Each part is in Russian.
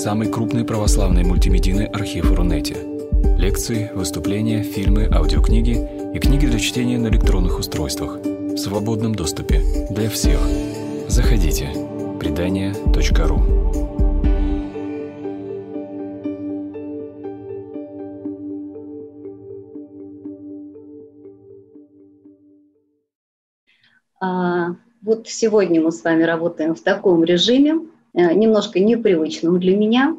самый крупный православный мультимедийный архив Рунете. Лекции, выступления, фильмы, аудиокниги и книги для чтения на электронных устройствах в свободном доступе для всех. Заходите. Предания.ру А, вот сегодня мы с вами работаем в таком режиме, немножко непривычном для меня.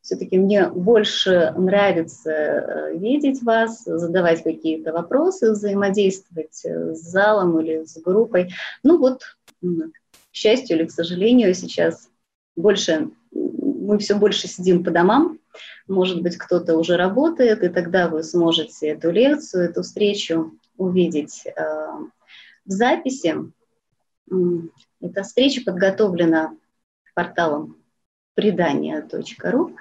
Все-таки мне больше нравится э, видеть вас, задавать какие-то вопросы, взаимодействовать э, с залом или с группой. Ну вот, к счастью или к сожалению, сейчас больше мы все больше сидим по домам. Может быть, кто-то уже работает, и тогда вы сможете эту лекцию, эту встречу увидеть в записи. Эта встреча подготовлена порталом предания.ру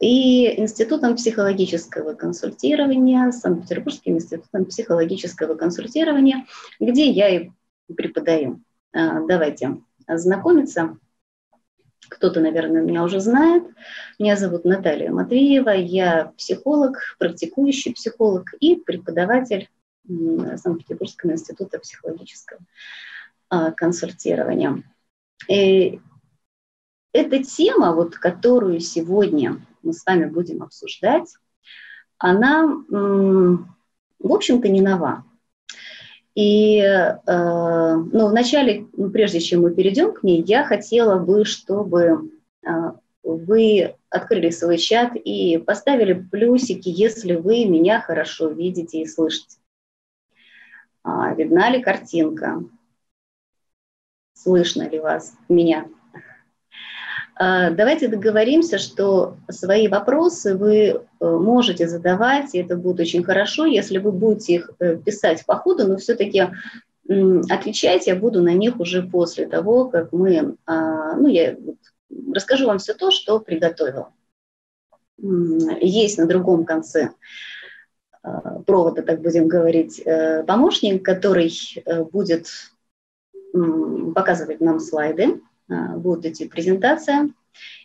и Институтом психологического консультирования, Санкт-Петербургским институтом психологического консультирования, где я и преподаю. А, давайте знакомиться. Кто-то, наверное, меня уже знает. Меня зовут Наталья Матвеева. Я психолог, практикующий психолог и преподаватель Санкт-Петербургского института психологического а, консультирования. И эта тема, вот, которую сегодня мы с вами будем обсуждать, она, в общем-то, не нова. И э, ну, вначале, ну, прежде чем мы перейдем к ней, я хотела бы, чтобы э, вы открыли свой чат и поставили плюсики, если вы меня хорошо видите и слышите. А, видна ли картинка? Слышно ли вас, меня? А, давайте договоримся, что свои вопросы вы э, можете задавать, и это будет очень хорошо, если вы будете их э, писать по ходу, но все-таки отвечать я буду на них уже после того, как мы, а, ну, я расскажу вам все то, что приготовила. Есть на другом конце Э, провода, так будем говорить, э, помощник, который будет показывать нам слайды, будет идти презентация,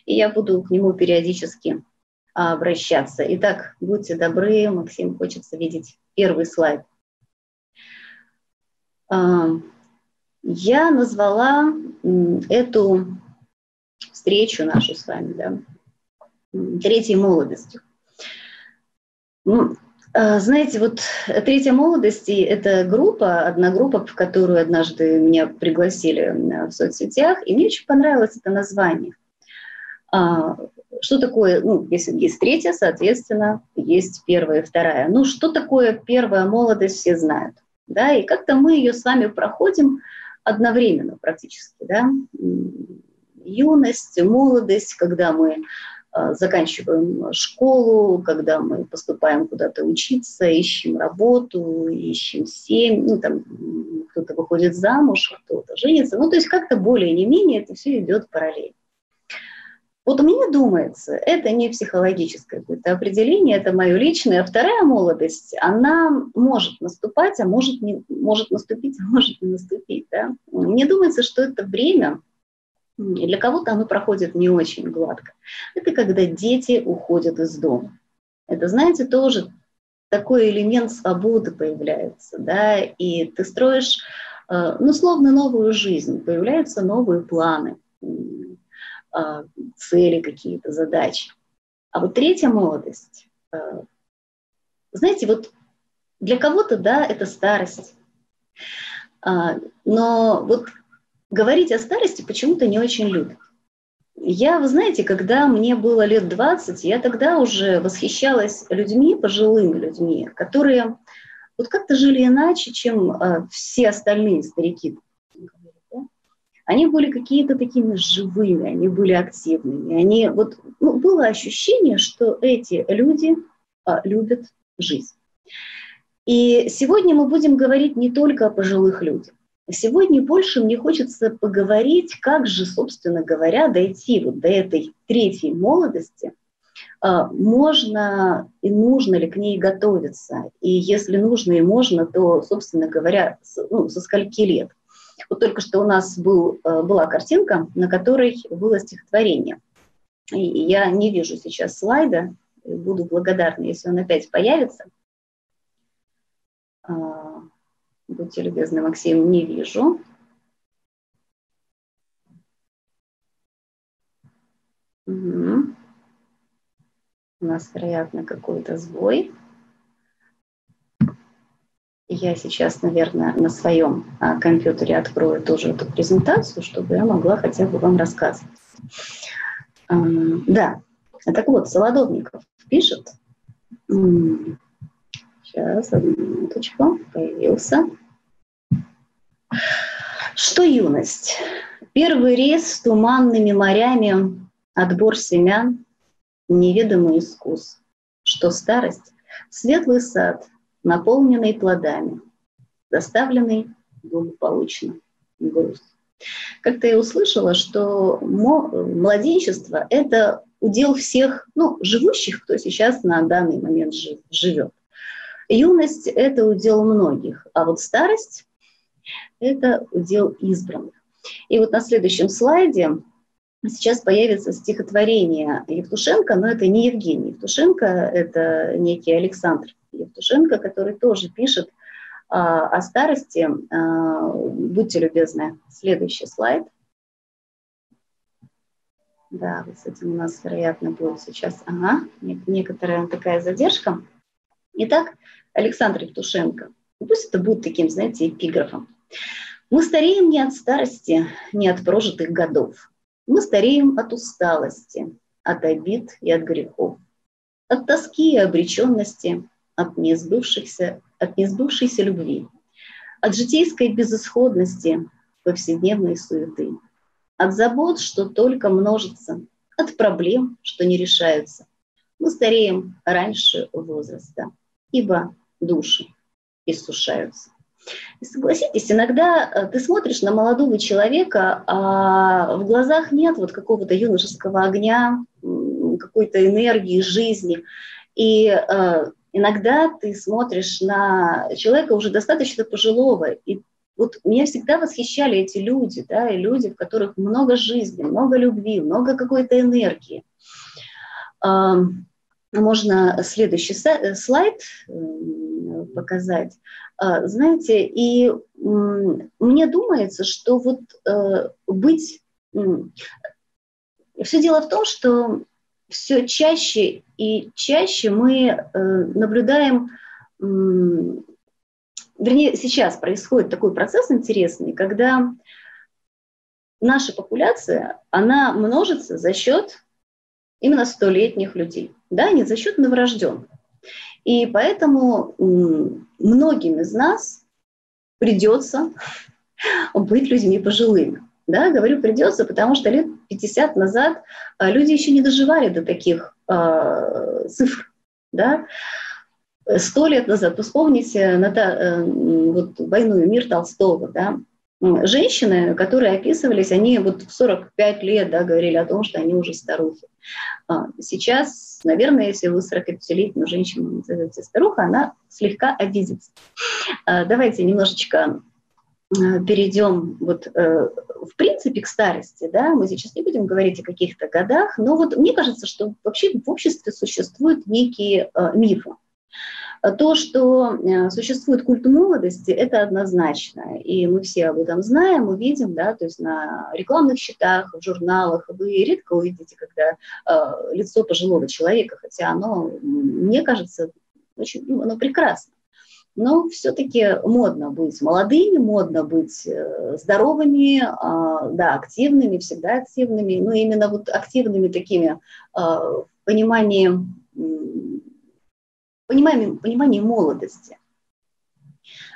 и я буду к нему периодически обращаться. Итак, будьте добры, Максим, хочется видеть первый слайд. Я назвала эту встречу нашу с вами, да, третьей молодостью. А, знаете, вот «Третья молодости» — это группа, одна группа, в которую однажды меня пригласили в соцсетях, и мне очень понравилось это название. А, что такое, ну, если есть третья, соответственно, есть первая и вторая. Ну, что такое первая молодость, все знают. Да, и как-то мы ее с вами проходим одновременно практически, да. Юность, молодость, когда мы заканчиваем школу, когда мы поступаем куда-то учиться, ищем работу, ищем семь, ну, там кто-то выходит замуж, кто-то женится. Ну, то есть как-то более не менее это все идет параллельно. Вот мне думается, это не психологическое какое-то определение, это мое личное. А вторая молодость, она может наступать, а может, не, может наступить, а может не наступить. Да? Мне думается, что это время, для кого-то оно проходит не очень гладко. Это когда дети уходят из дома. Это, знаете, тоже такой элемент свободы появляется, да, и ты строишь, э, ну, словно новую жизнь, появляются новые планы, э, цели какие-то, задачи. А вот третья молодость, э, знаете, вот для кого-то, да, это старость, но вот говорить о старости почему-то не очень любят. Я, вы знаете, когда мне было лет 20, я тогда уже восхищалась людьми, пожилыми людьми, которые вот как-то жили иначе, чем э, все остальные старики. Они были какие-то такими живыми, они были активными. Они, вот, ну, было ощущение, что эти люди э, любят жизнь. И сегодня мы будем говорить не только о пожилых людях. Сегодня больше мне хочется поговорить, как же, собственно говоря, дойти вот до этой третьей молодости. А, можно и нужно ли к ней готовиться? И если нужно и можно, то, собственно говоря, ну, со скольки лет? Вот только что у нас был, а, была картинка, на которой было стихотворение. Я не вижу сейчас слайда, буду благодарна, если он опять появится. Будьте любезны, Максим, не вижу. Угу. У нас, вероятно, какой-то сбой. Я сейчас, наверное, на своем а, компьютере открою тоже эту презентацию, чтобы я могла хотя бы вам рассказывать. Да, так вот, Солодовников пишет. Сейчас, одну минуточку, появился. Что юность? Первый рейс с туманными морями, отбор семян, неведомый искус. Что старость? Светлый сад, наполненный плодами, доставленный благополучно груз. Как-то я услышала, что младенчество – это удел всех ну, живущих, кто сейчас на данный момент жив, живет. Юность – это удел многих, а вот старость – это удел избранных. И вот на следующем слайде сейчас появится стихотворение Евтушенко, но это не Евгений Евтушенко, это некий Александр Евтушенко, который тоже пишет а, о старости. А, будьте любезны, следующий слайд. Да, вот с этим у нас, вероятно, будет сейчас ага, некоторая такая задержка. Итак, Александр Евтушенко. Пусть это будет таким, знаете, эпиграфом. Мы стареем не от старости, не от прожитых годов. Мы стареем от усталости, от обид и от грехов, от тоски и обреченности, от несбывшихся, от несбывшейся любви, от житейской безысходности, повседневной суеты, от забот, что только множится, от проблем, что не решаются. Мы стареем раньше возраста, ибо души иссушаются. Согласитесь, иногда э, ты смотришь на молодого человека, а в глазах нет вот какого-то юношеского огня, какой-то энергии, жизни. И э, иногда ты смотришь на человека уже достаточно пожилого, и вот меня всегда восхищали эти люди, да, и люди, в которых много жизни, много любви, много какой-то энергии. Можно следующий слайд показать. А, знаете, и мне думается, что вот э, быть... Все дело в том, что все чаще и чаще мы э, наблюдаем, вернее, сейчас происходит такой процесс интересный, когда наша популяция, она множится за счет именно столетних людей, да, не за счет новорожденных. И поэтому многим из нас придется быть людьми пожилыми. Да, говорю придется, потому что лет 50 назад а, люди еще не доживали до таких э, цифр. Да? Сто лет назад, вспомните на та, э, вот, «Войну и мир» Толстого, да? женщины, которые описывались, они вот в 45 лет да, говорили о том, что они уже старухи. А, сейчас, наверное, если вы 45-летнюю женщину назовете старуха, она слегка обидится. А, давайте немножечко а, перейдем вот э, в принципе к старости, да, мы сейчас не будем говорить о каких-то годах, но вот мне кажется, что вообще в обществе существуют некие э, мифы. То, что э, существует культ молодости, это однозначно. И мы все об этом знаем, увидим, да, то есть на рекламных счетах, в журналах вы редко увидите, когда э, лицо пожилого человека, хотя оно, мне кажется, очень, ну, оно прекрасно. Но все-таки модно быть молодыми, модно быть э, здоровыми, э, да, активными, всегда активными, но именно вот активными такими э, в понимании пониманием, пониманием молодости.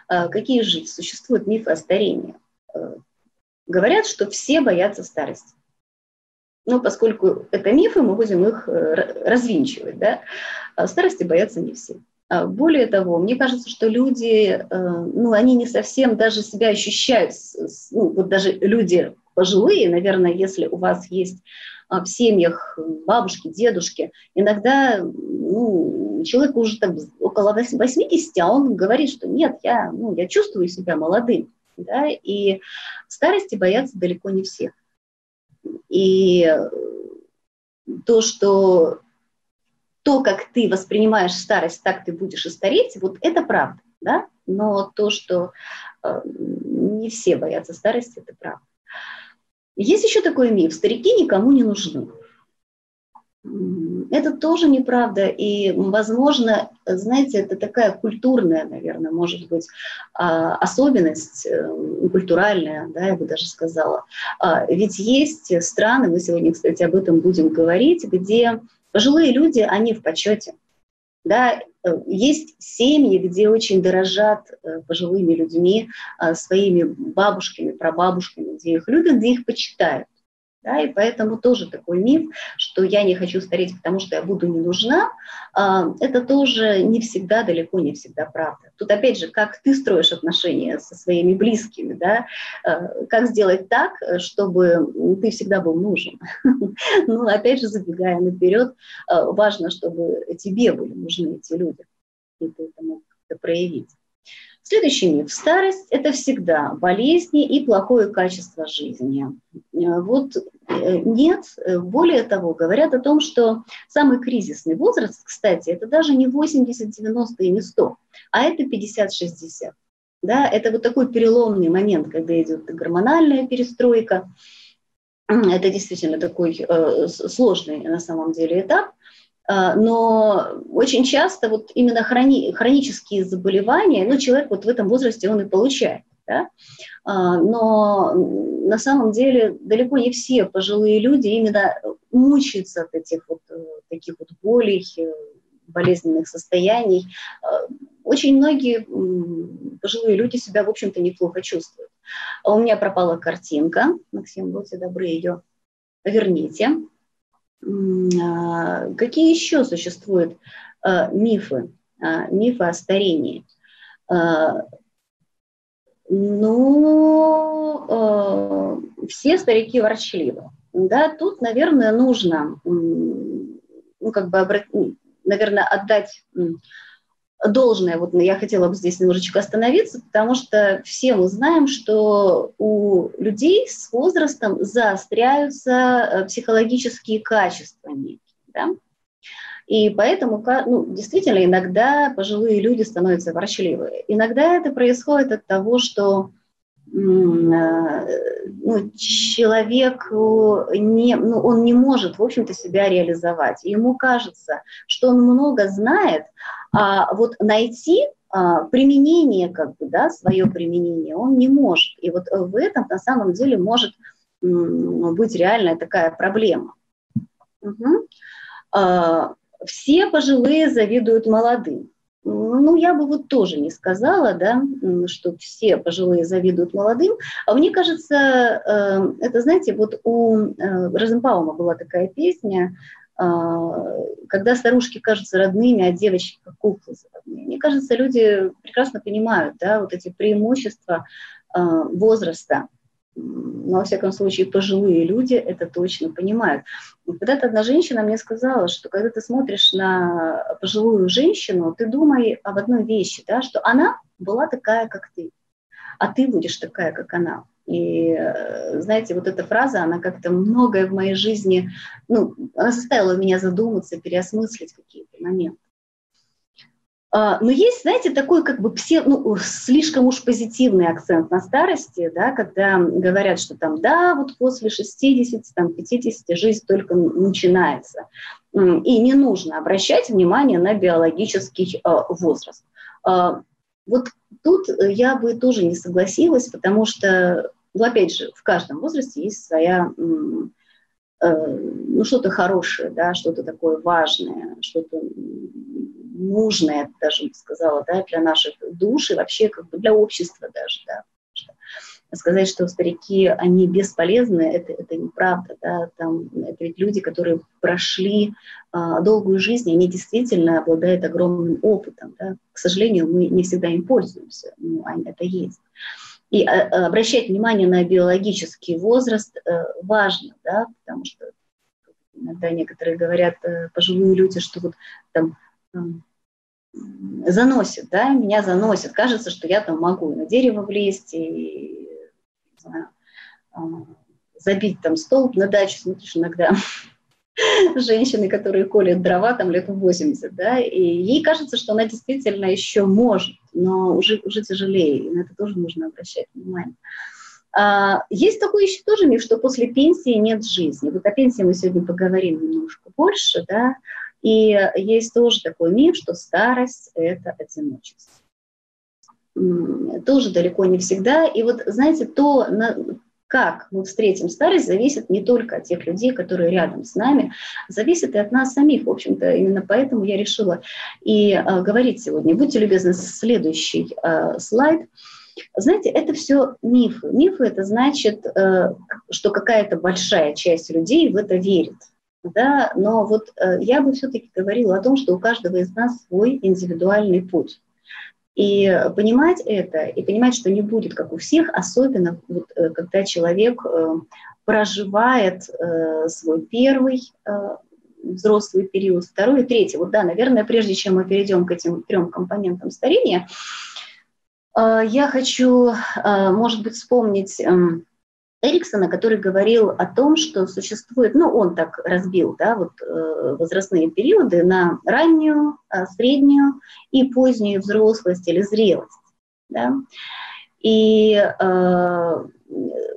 А, какие же существуют мифы о старении? А, говорят, что все боятся старости. Но поскольку это мифы, мы будем их э, развинчивать. Да? А старости боятся не все. Более того, мне кажется, что люди, э, ну, они не совсем даже себя ощущают, ну, вот даже люди пожилые, наверное, если у вас есть в семьях бабушки, дедушки, иногда ну, человеку уже там около 80, а он говорит, что нет, я, ну, я чувствую себя молодым. Да? И старости боятся далеко не все. И то, что то, как ты воспринимаешь старость, так ты будешь и стареть, вот это правда, да? Но то, что э, не все боятся старости, это правда. Есть еще такой миф, старики никому не нужны. Это тоже неправда, и, возможно, знаете, это такая культурная, наверное, может быть, а, особенность, э, культуральная, да, я бы даже сказала. А, ведь есть страны, мы сегодня, кстати, об этом будем говорить, где пожилые люди, они в почете. Да, э, есть семьи, где очень дорожат э, пожилыми людьми, своими бабушками, прабабушками, где их любят, где их почитают. Да, и поэтому тоже такой миф, что я не хочу стареть, потому что я буду не нужна, а, это тоже не всегда, далеко не всегда правда. Тут опять же, как ты строишь отношения со своими близкими, да, а, как сделать так, чтобы ты всегда был нужен. Ну, опять же, забегая наперед, а, важно, чтобы тебе были нужны эти люди, и ты это мог проявить. Следующий миф. Старость – это всегда болезни и плохое качество жизни. Э, вот э, нет. Более того, говорят о том, что самый кризисный возраст, кстати, это даже не 80, 90 и не 100, а это 50-60. Да, это вот такой переломный момент, когда идет гормональная перестройка. Это действительно такой э, сложный на самом деле этап – но очень часто вот именно хрони, хронические заболевания, ну, человек вот в этом возрасте он и получает. Да? А, но на самом деле далеко не все пожилые люди именно мучаются от этих вот э, таких вот болей, э, болезненных состояний. А, очень многие пожилые люди себя, в общем-то, неплохо чувствуют. У меня пропала картинка. Максим, будьте добры, ее верните. А, какие еще существуют а, мифы, а, мифы о старении? Ну, все старики ворчливы. Да, тут, наверное, нужно, ну, как бы, наверное, отдать должное. Вот я хотела бы здесь немножечко остановиться, потому что все мы знаем, что у людей с возрастом заостряются э, психологические качества некие. Да? И поэтому, ну, действительно, иногда пожилые люди становятся ворчливы. Иногда это происходит от того, что ну, человек не, ну, он не может, в общем-то, себя реализовать. ему кажется, что он много знает, а вот найти а, применение, как бы, да, свое применение он не может. И вот в этом на самом деле может быть реальная такая проблема. Угу. Все пожилые завидуют молодым. Ну, я бы вот тоже не сказала, да, что все пожилые завидуют молодым. А мне кажется, э, это, знаете, вот у э, Розенбаума была такая песня а, когда старушки кажутся родными, а девочки как куклы родные. Мне кажется, люди прекрасно понимают да, вот эти преимущества возраста. Но, во всяком случае, пожилые люди это точно понимают. Когда-то одна женщина мне сказала, что когда ты смотришь на пожилую женщину, ты думай об одной вещи, да, что она была такая, как ты, а ты будешь такая, как она. И, э, знаете, вот эта фраза, она как-то многое в моей жизни, ну, она заставила меня задуматься, переосмыслить какие-то моменты. А, но есть, знаете, такой как бы псе, ну, слишком уж позитивный акцент на старости, да, когда говорят, что там, да, вот после 60, там, 50 жизнь только начинается. И не нужно обращать внимание на биологический э, возраст. А, вот тут я бы тоже не согласилась, потому что, ну, опять же, в каждом возрасте есть своя, ну, что-то хорошее, да, что-то такое важное, что-то нужное, даже сказала, да, для наших душ и вообще как бы для общества даже, да. Сказать, что старики, они бесполезны, это, это неправда, да, там, это ведь люди, которые прошли а, долгую жизнь, они действительно обладают огромным опытом, да. К сожалению, мы не всегда им пользуемся, но это есть. И а, а, обращать внимание на биологический возраст а, важно, да, потому что иногда некоторые говорят, пожилые люди, что вот там заносит, да, меня заносит. Кажется, что я там могу на дерево влезть и знаю, забить там столб на дачу, смотришь, иногда женщины, которые колят дрова там лет в 80, да, и ей кажется, что она действительно еще может, но уже, уже тяжелее, и на это тоже нужно обращать внимание. А, есть такой еще тоже миф, что после пенсии нет жизни. Вот о пенсии мы сегодня поговорим немножко больше, да, и есть тоже такой миф, что старость – это одиночество. Тоже далеко не всегда. И вот, знаете, то, как мы встретим старость, зависит не только от тех людей, которые рядом с нами, зависит и от нас самих. В общем-то, именно поэтому я решила и э, говорить сегодня. Будьте любезны, следующий э, слайд. Знаете, это все мифы. Мифы это значит, э, что какая-то большая часть людей в это верит да, но вот э, я бы все-таки говорила о том, что у каждого из нас свой индивидуальный путь. И понимать это, и понимать, что не будет как у всех, особенно вот, э, когда человек э, проживает э, свой первый э, взрослый период, второй и третий. Вот да, наверное, прежде чем мы перейдем к этим трем компонентам старения, э, я хочу, э, может быть, вспомнить... Эриксона, который говорил о том, что существует, ну, он так разбил, да, вот э, возрастные периоды на раннюю, э, среднюю и позднюю взрослость или зрелость, да. И э,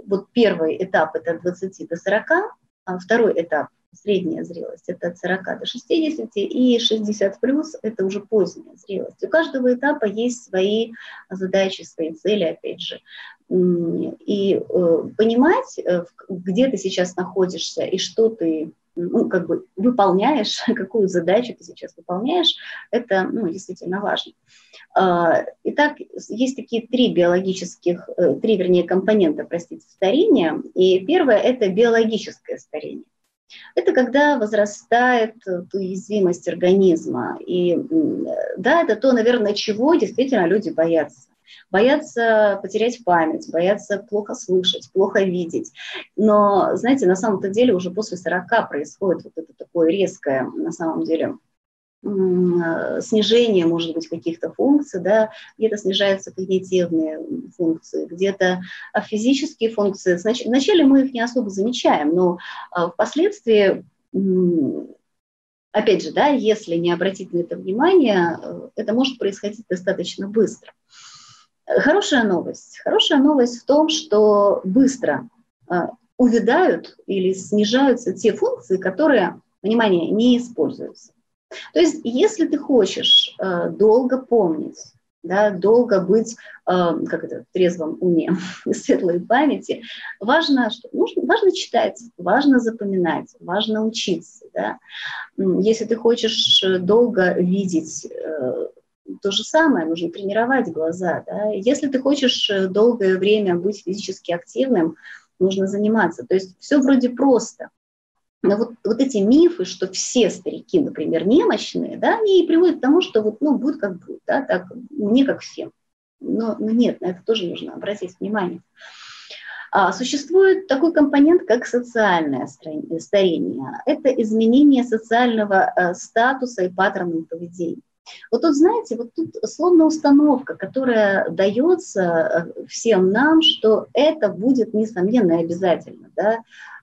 вот первый этап это от 20 до 40, а второй этап средняя зрелость это от 40 до 60, и 60 плюс это уже поздняя зрелость. У каждого этапа есть свои задачи, свои цели, опять же и э, понимать, э, где ты сейчас находишься и что ты ну, как бы выполняешь, какую задачу ты сейчас выполняешь, это ну, действительно важно. А, итак, есть такие три биологических, э, три, вернее, компонента, простите, старения. И первое – это биологическое старение. Это когда возрастает уязвимость организма. И да, это то, наверное, чего действительно люди боятся боятся потерять память, боятся плохо слышать, плохо видеть. Но, знаете, на самом-то деле уже после 40 происходит вот это такое резкое, на самом деле, снижение, может быть, каких-то функций, да, где-то снижаются когнитивные функции, где-то а, физические функции. Вначале мы их не особо замечаем, но а, впоследствии опять же, да, если не обратить на это внимание, э, это может происходить достаточно быстро. Хорошая новость. Хорошая новость в том, что быстро э, увядают или снижаются те функции, которые, внимание, не используются. То есть, если ты хочешь э, долго помнить, да, долго быть, э, как это, в трезвом уме, светлой памяти, важно, что, нужно, важно читать, важно запоминать, важно учиться. Да. Если ты хочешь долго видеть э, то же самое, нужно тренировать глаза. Да? Если ты хочешь э, долгое время быть физически активным, нужно заниматься. То есть все вроде просто. Но вот, вот эти мифы, что все старики, например, немощные, да, они и приводят к тому, что вот, ну, будет как будет, да, так, не как всем. Но, но нет, на это тоже нужно обратить внимание. А, существует такой компонент, как социальное старение. Это изменение социального э, статуса и паттернов поведения. Вот тут, знаете, вот тут словно установка, которая дается э, всем нам, что это будет несомненно и обязательно. Да?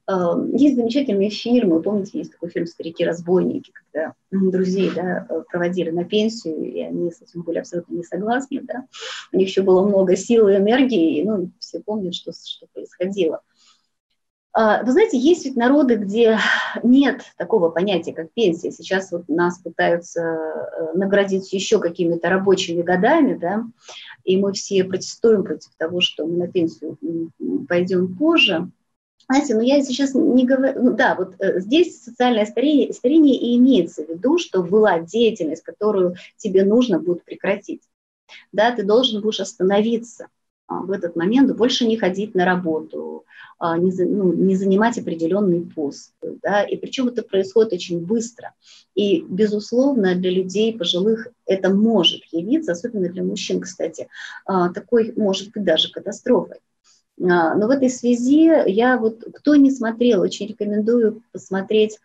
Есть замечательные фильмы, помните, есть такой фильм «Старики-разбойники», когда друзей да, проводили на пенсию, и они с этим были абсолютно не согласны. Да? У них еще было много сил и энергии, и ну, все помнят, что, что происходило. А, вы знаете, есть ведь народы, где нет такого понятия, как пенсия. Сейчас вот нас пытаются э, наградить еще какими-то рабочими годами, да, и мы все протестуем против того, что мы на пенсию пойдем позже. Знаете, ну, я сейчас не говорю, ну да, вот э, здесь социальное старение, старение и имеется в виду, что была деятельность, которую тебе нужно будет прекратить. Да, ты должен будешь остановиться а, в этот момент, больше не ходить на работу, а, не, ну, не занимать определенный пост. Да? И причем это происходит очень быстро. И, безусловно, для людей пожилых это может явиться, особенно для мужчин, кстати, а, такой может быть даже катастрофой. А, но в этой связи я вот, кто не смотрел, очень рекомендую посмотреть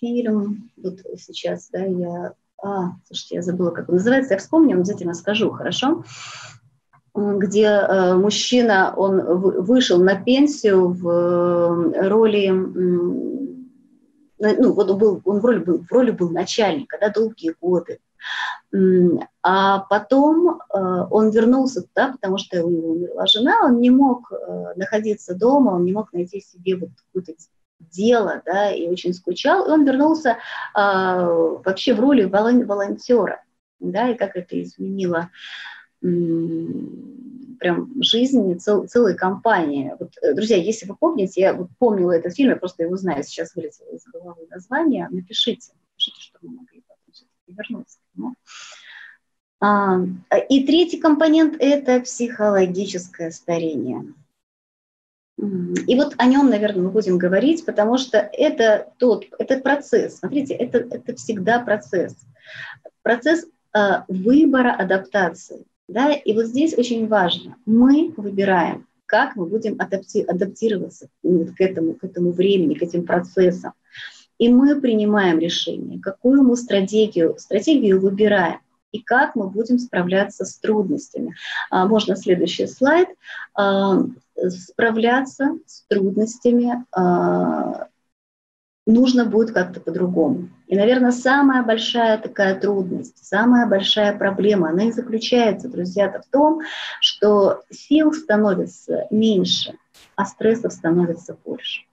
фильм, вот сейчас, да, я, а, слушайте, я забыла, как он называется, я вспомню, обязательно скажу, хорошо? где э, мужчина, он вышел на пенсию в роли ну, вот он, был, он в, роли был, в роли был начальника, да, долгие годы. А потом э, он вернулся туда, потому что у него умерла жена, он не мог э, находиться дома, он не мог найти себе вот какое-то дело, да, и очень скучал, и он вернулся а, вообще в роли волонтера, да, и как это изменило прям жизнь цел, целой компании. Вот, э, друзья, если вы помните, я вот помнила этот фильм, я просто его знаю, сейчас вылетело из головы название, напишите, напишите, что мы могли потом вернуться нему. А, и третий компонент – это психологическое старение. И вот о нем, наверное, мы будем говорить, потому что это тот, это процесс. Смотрите, это, это всегда процесс. Процесс э, выбора адаптации. Да? И вот здесь очень важно, мы выбираем, как мы будем адапти- адаптироваться к этому, к этому времени, к этим процессам. И мы принимаем решение, какую мы стратегию, стратегию выбираем и как мы будем справляться с трудностями. А, можно следующий слайд. А, справляться с трудностями а, нужно будет как-то по-другому. И, наверное, самая большая такая трудность, самая большая проблема, она и заключается, друзья, в том, что сил становится меньше, а стрессов становится больше.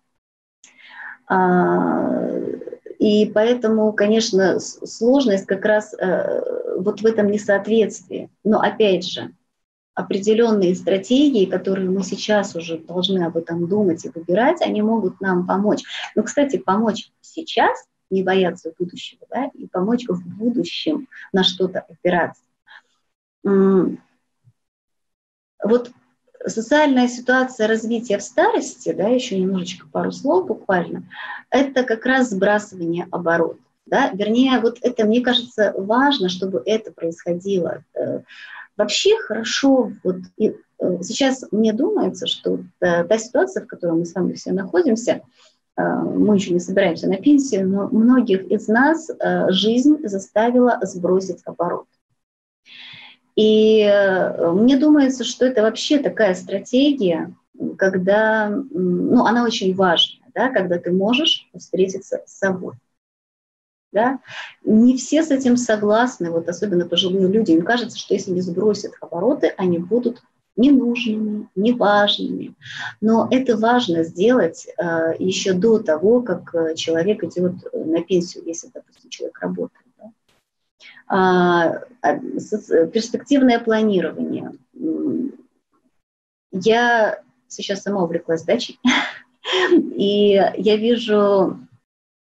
А, и поэтому, конечно, сложность как раз э, вот в этом несоответствии. Но опять же, определенные стратегии, которые мы сейчас уже должны об этом думать и выбирать, они могут нам помочь. Но, кстати, помочь сейчас, не бояться будущего, да, и помочь в будущем на что-то опираться. Вот социальная ситуация развития в старости, да, еще немножечко пару слов буквально, это как раз сбрасывание оборот. Да? Вернее, вот это, мне кажется, важно, чтобы это происходило э, Вообще хорошо, вот и, э, сейчас мне думается, что та, та ситуация, в которой мы с вами все находимся, э, мы еще не собираемся на пенсию, но многих из нас э, жизнь заставила сбросить оборот. И мне думается, что это вообще такая стратегия, когда, ну, она очень важная, да, когда ты можешь встретиться с собой. Да? Не все с этим согласны, вот особенно пожилые люди. Им кажется, что если не сбросят обороты, они будут ненужными, неважными. Но это важно сделать э, еще до того, как э, человек идет на пенсию, если, допустим, человек работает. А, а перспективное планирование. Я сейчас сама увлеклась дачей, и я вижу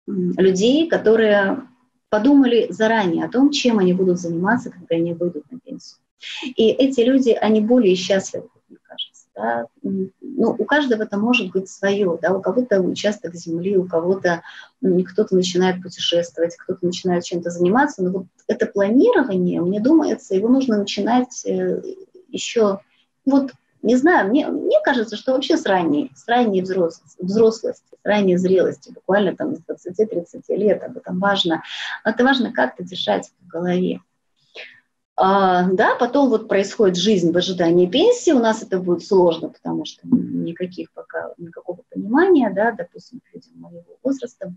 людей, которые подумали заранее о том, чем они будут заниматься, когда они выйдут на пенсию. И эти люди, они более счастливы. Да? Ну, у каждого это может быть свое. Да? У кого-то участок земли, у кого-то кто-то начинает путешествовать, кто-то начинает чем-то заниматься. Но вот это планирование, мне думается, его нужно начинать э, еще вот не знаю, мне, мне кажется, что вообще с ранней, с ранней взрослости, взрослости, с ранней зрелости, буквально там с 20-30 лет, об этом важно. Это важно как-то держать в голове. А, да, потом вот происходит жизнь в ожидании пенсии, у нас это будет сложно, потому что никаких пока, никакого понимания, да, допустим, людям моего возраста,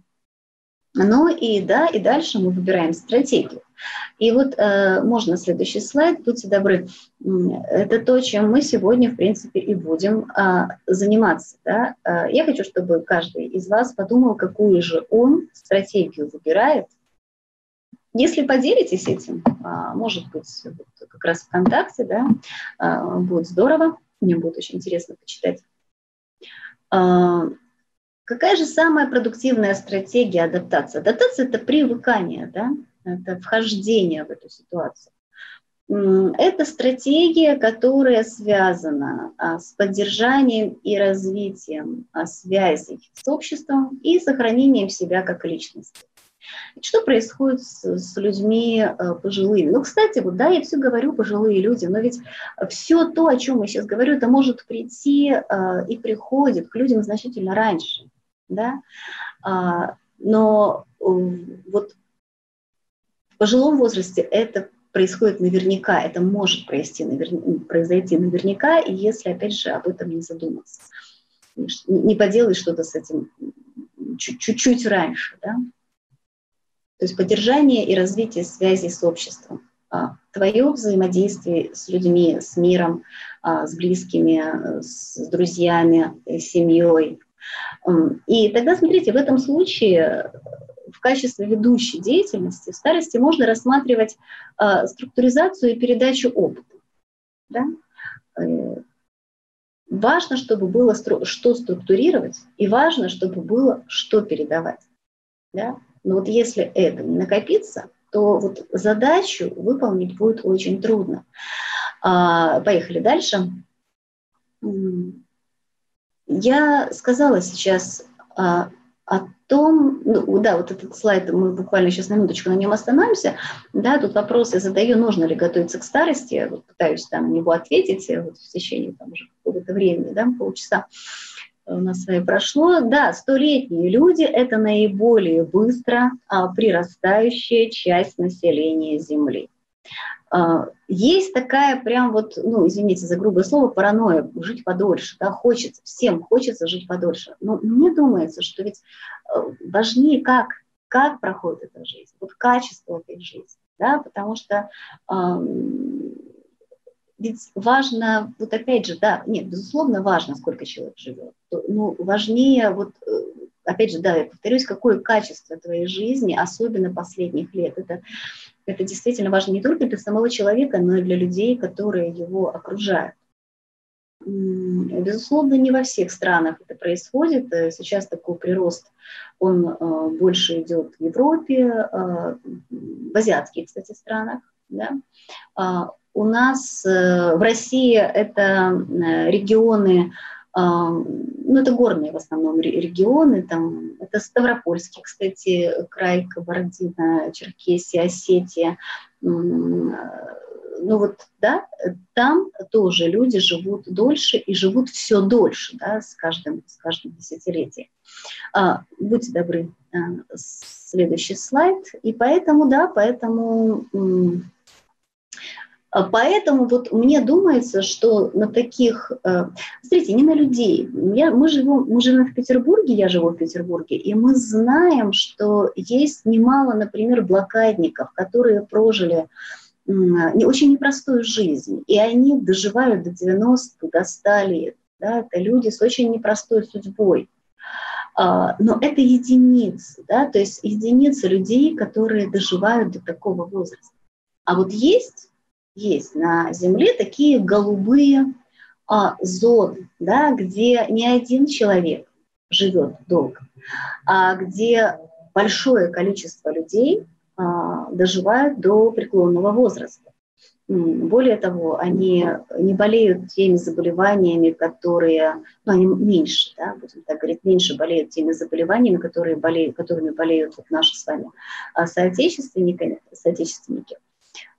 ну и да, и дальше мы выбираем стратегию. И вот э, можно следующий слайд, будьте добры. Это то, чем мы сегодня, в принципе, и будем э, заниматься. Да? Э, я хочу, чтобы каждый из вас подумал, какую же он стратегию выбирает. Если поделитесь этим, э, может быть, как раз ВКонтакте, да, э, будет здорово. Мне будет очень интересно почитать. Э, Какая же самая продуктивная стратегия адаптации? Адаптация – это привыкание, да? это вхождение в эту ситуацию. Это стратегия, которая связана а, с поддержанием и развитием а, связей с обществом и сохранением себя как личности. Что происходит с, с людьми э, пожилыми? Ну, кстати, вот да, я все говорю пожилые люди, но ведь все то, о чем я сейчас говорю, это может прийти э, и приходит к людям значительно раньше да, а, но э, вот в пожилом возрасте это происходит наверняка, это может произойти, навер... произойти наверняка, если, опять же, об этом не задуматься. Не поделаешь что-то с этим чуть-чуть раньше. Да? То есть поддержание и развитие связи с обществом. А, твое взаимодействие с людьми, с миром, а, с близкими, с друзьями, с семьей. И тогда, смотрите, в этом случае в качестве ведущей деятельности в старости можно рассматривать а, структуризацию и передачу опыта. Да? Э, важно, чтобы было что структурировать, и важно, чтобы было что передавать. Да? Но вот если это не накопится, то вот задачу выполнить будет очень трудно. А, поехали дальше. Я сказала сейчас а, о том, ну, да, вот этот слайд, мы буквально сейчас на минуточку на нем остановимся, да, тут вопрос я задаю, нужно ли готовиться к старости, вот пытаюсь там на него ответить вот в течение там уже какого-то времени, да, полчаса у нас с вами прошло. Да, столетние люди – это наиболее быстро а, прирастающая часть населения Земли. А, есть такая прям вот, ну, извините за грубое слово, паранойя, жить подольше, да, хочется, всем хочется жить подольше. Но мне думается, что ведь э, важнее как, как проходит эта жизнь, вот качество этой жизни, да, потому что ведь важно, вот опять же, да, нет, безусловно, важно, сколько человек живет. Ну, важнее, вот, э, опять же, да, я повторюсь, какое качество твоей жизни, особенно последних лет. Это, это действительно важно не только для самого человека, но и для людей, которые его окружают. Безусловно, не во всех странах это происходит. Э, сейчас такой прирост, он э, больше идет в Европе, в азиатских, кстати, странах. Да? У нас э, в России это э, регионы, а, ну это горные в основном регионы, там, это Ставропольский, кстати, край, Кабардино, Черкесия, Осетия, ну вот, да, там тоже люди живут дольше и живут все дольше, да, с каждым, с каждым десятилетием. А, будьте добры, следующий слайд. И поэтому, да, поэтому поэтому вот мне думается, что на таких, э, смотрите, не на людей. Я, мы, живем, мы живем в Петербурге, я живу в Петербурге, и мы знаем, что есть немало, например, блокадников, которые прожили не очень непростую жизнь, и они доживают до 90, до 100 лет. Да, это люди с очень непростой судьбой. А, но это единицы, да, то есть единицы людей, которые доживают до такого возраста. А вот есть есть на Земле такие голубые а, зоны, да, где не один человек живет долго, а где большое количество людей а, доживают до преклонного возраста. Более того, они не болеют теми заболеваниями, которые, ну, они меньше, да, будем так говорить, меньше болеют теми заболеваниями, которые болеют, которыми болеют вот наши с вами а, соотечественники. соотечественники.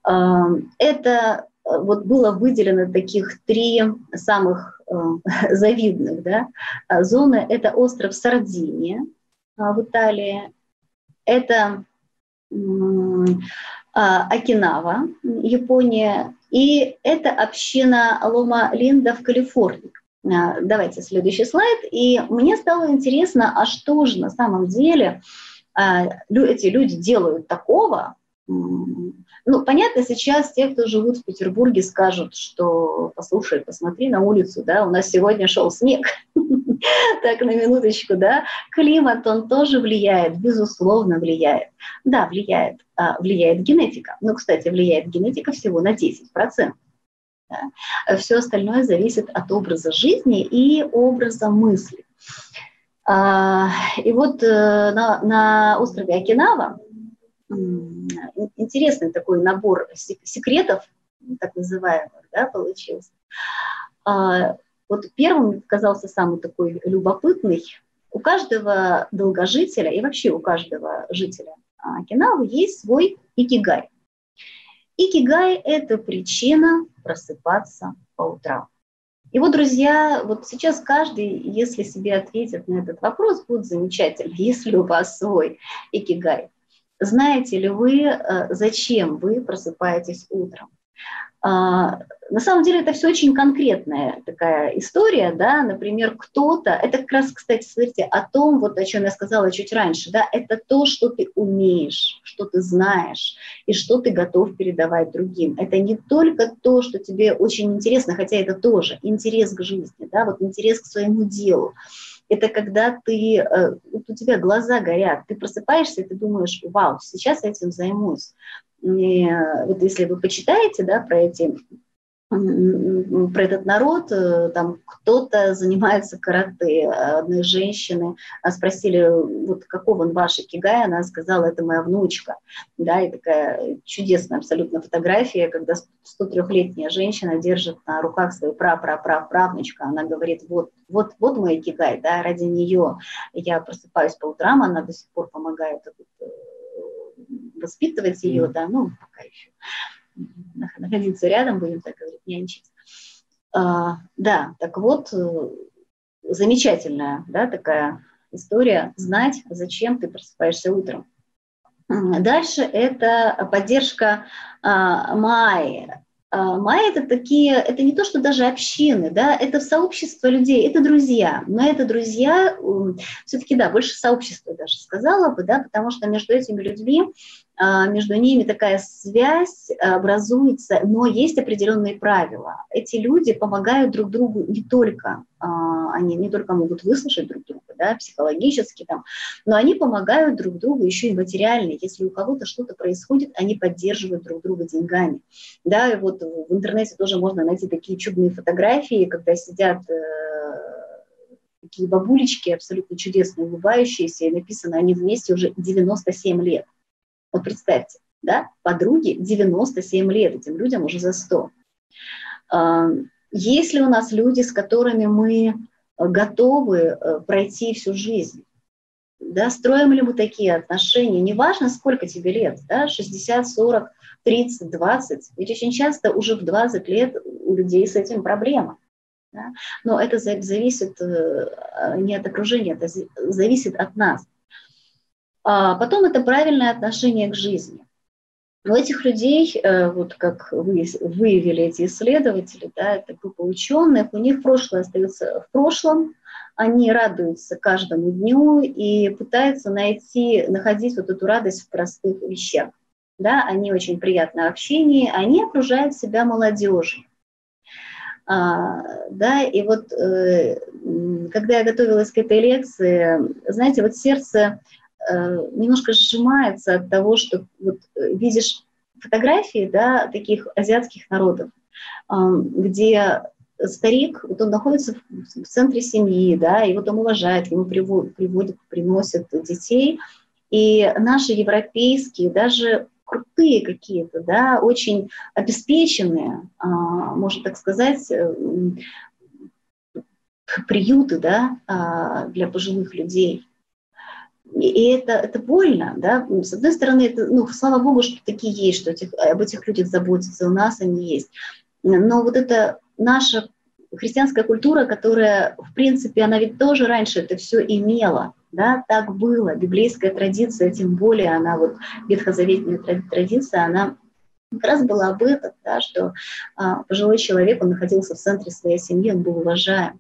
Это э, вот было выделено таких три самых э, завидных да, зоны. Это остров Сардиния в Италии, это Окинава, Япония, и это община Лома Линда в Калифорнии. Давайте следующий слайд. И мне стало интересно, а что же на самом деле эти люди делают такого, ну, понятно, сейчас те, кто живут в Петербурге, скажут, что, послушай, посмотри на улицу, да, у нас сегодня шел снег. Так, на минуточку, да. Климат, он тоже влияет, безусловно, влияет. Да, влияет, а, влияет генетика. Ну, кстати, влияет генетика всего на 10%. Да. Все остальное зависит от образа жизни и образа мысли. А, и вот э, на, на острове Окинава интересный такой набор секретов, так называемых, да, получился. А, вот первым казался самый такой любопытный. У каждого долгожителя и вообще у каждого жителя Окинавы есть свой икигай. Икигай – это причина просыпаться по утрам. И вот, друзья, вот сейчас каждый, если себе ответит на этот вопрос, будет замечательно, если у вас свой икигай. Знаете ли вы, э, зачем вы просыпаетесь утром? А, на самом деле это все очень конкретная такая история, да, например, кто-то, это как раз, кстати, смотрите, о том, вот о чем я сказала чуть раньше, да, это то, что ты умеешь, что ты знаешь и что ты готов передавать другим. Это не только то, что тебе очень интересно, хотя это тоже интерес к жизни, да, вот интерес к своему делу. Это когда ты, э, вот у тебя глаза горят, ты просыпаешься и ты думаешь, вау, сейчас этим займусь. И э, вот если вы почитаете да, про эти про этот народ, э, там кто-то занимается карате. Одной женщины а спросили, вот каков он ваш икигай, она сказала, это моя внучка. Да, и такая чудесная абсолютно фотография, когда 103-летняя женщина держит на руках свою пра-пра-пра-правнучка, она говорит, вот, вот, вот мой икигай, да, ради нее я просыпаюсь по утрам, она до сих пор помогает э, воспитывать ее, да, ну, пока еще находиться рядом, будем так говорить, нянчить. А, да, так вот, э, замечательная, да, такая история, знать, зачем ты просыпаешься утром. Дальше это поддержка а, Майи. А, Майя это такие, это не то, что даже общины, да, это сообщество людей, это друзья, но это друзья, все-таки, да, больше сообщества даже сказала бы, да, потому что между этими людьми между ними такая связь образуется, но есть определенные правила. Эти люди помогают друг другу не только, а, они не только могут выслушать друг друга, да, психологически там, но они помогают друг другу еще и материально. Если у кого-то что-то происходит, они поддерживают друг друга деньгами. Да, и вот в интернете тоже можно найти такие чудные фотографии, когда сидят э, такие бабулечки абсолютно чудесные, улыбающиеся, и написано, они вместе уже 97 лет. Вот представьте, да, подруги 97 лет, этим людям уже за 100. А, есть ли у нас люди, с которыми мы готовы э, пройти всю жизнь? Да, строим ли мы такие отношения? Неважно, сколько тебе лет, да, 60, 40, 30, 20. Ведь очень часто уже в 20 лет у людей с этим проблема. Да? Но это зависит э, не от окружения, это зависит от нас. А потом это правильное отношение к жизни. У этих людей, э, вот как выявили эти исследователи, да, это группа ученых, у них прошлое остается в прошлом, они радуются каждому дню и пытаются найти, находить вот эту радость в простых вещах. Да, они очень приятно в общении, они окружают себя молодежью. А, да, и вот э, когда я готовилась к этой лекции, знаете, вот сердце немножко сжимается от того, что вот э, видишь фотографии да, таких азиатских народов, где старик, вот он находится в, центре семьи, да, и вот он уважает, ему приводят, приносят детей, и наши европейские, даже крутые какие-то, да, очень обеспеченные, можно так сказать, э, приюты, да, для пожилых людей, и это, это больно, да. С одной стороны, это, ну, слава богу, что такие есть, что этих, об этих людях заботятся, у нас они есть. Но вот это наша христианская культура, которая, в принципе, она ведь тоже раньше это все имела, да, так было. Библейская традиция, тем более она вот ветхозаветная традиция, она как раз была об этом, да, что а, пожилой человек, он находился в центре своей семьи, он был уважаем.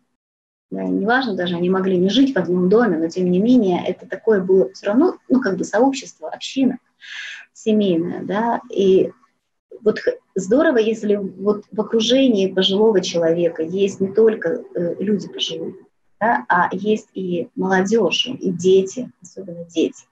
Неважно даже, они могли не жить в одном доме, но тем не менее это такое было все равно, ну, как бы сообщество, община семейная, да, и вот здорово, если вот в окружении пожилого человека есть не только э, люди пожилые, да, а есть и молодежь, и дети, особенно дети.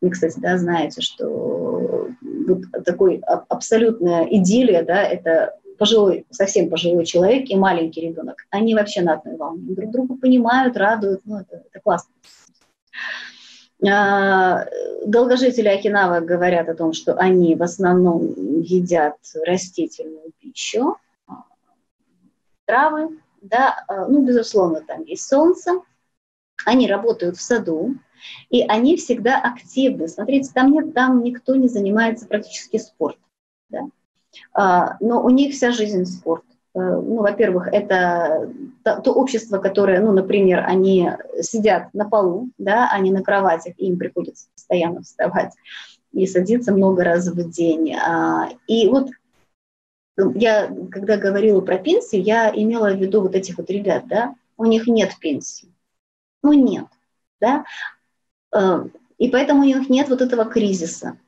Вы, кстати, да, знаете, что вот такой абсолютная идиллия, да, это пожилой, совсем пожилой человек и маленький ребенок, они вообще на одной волне. Друг друга понимают, радуют, ну, это, это классно. А, долгожители Окинава говорят о том, что они в основном едят растительную пищу, а, травы, да, а, ну, безусловно, там есть солнце, они работают в саду, и они всегда активны. Смотрите, там нет, там никто не занимается практически спортом. Да? А, но у них вся жизнь спорт. Э, ну, во-первых, это то, общество, которое, ну, например, они сидят на полу, да, а не на кроватях, им приходится постоянно вставать и садиться много раз в день. А, и вот я, когда говорила про пенсии, я имела в виду вот этих вот ребят, да, у них нет пенсии. Ну, нет, да, э, и поэтому у них нет вот этого кризиса.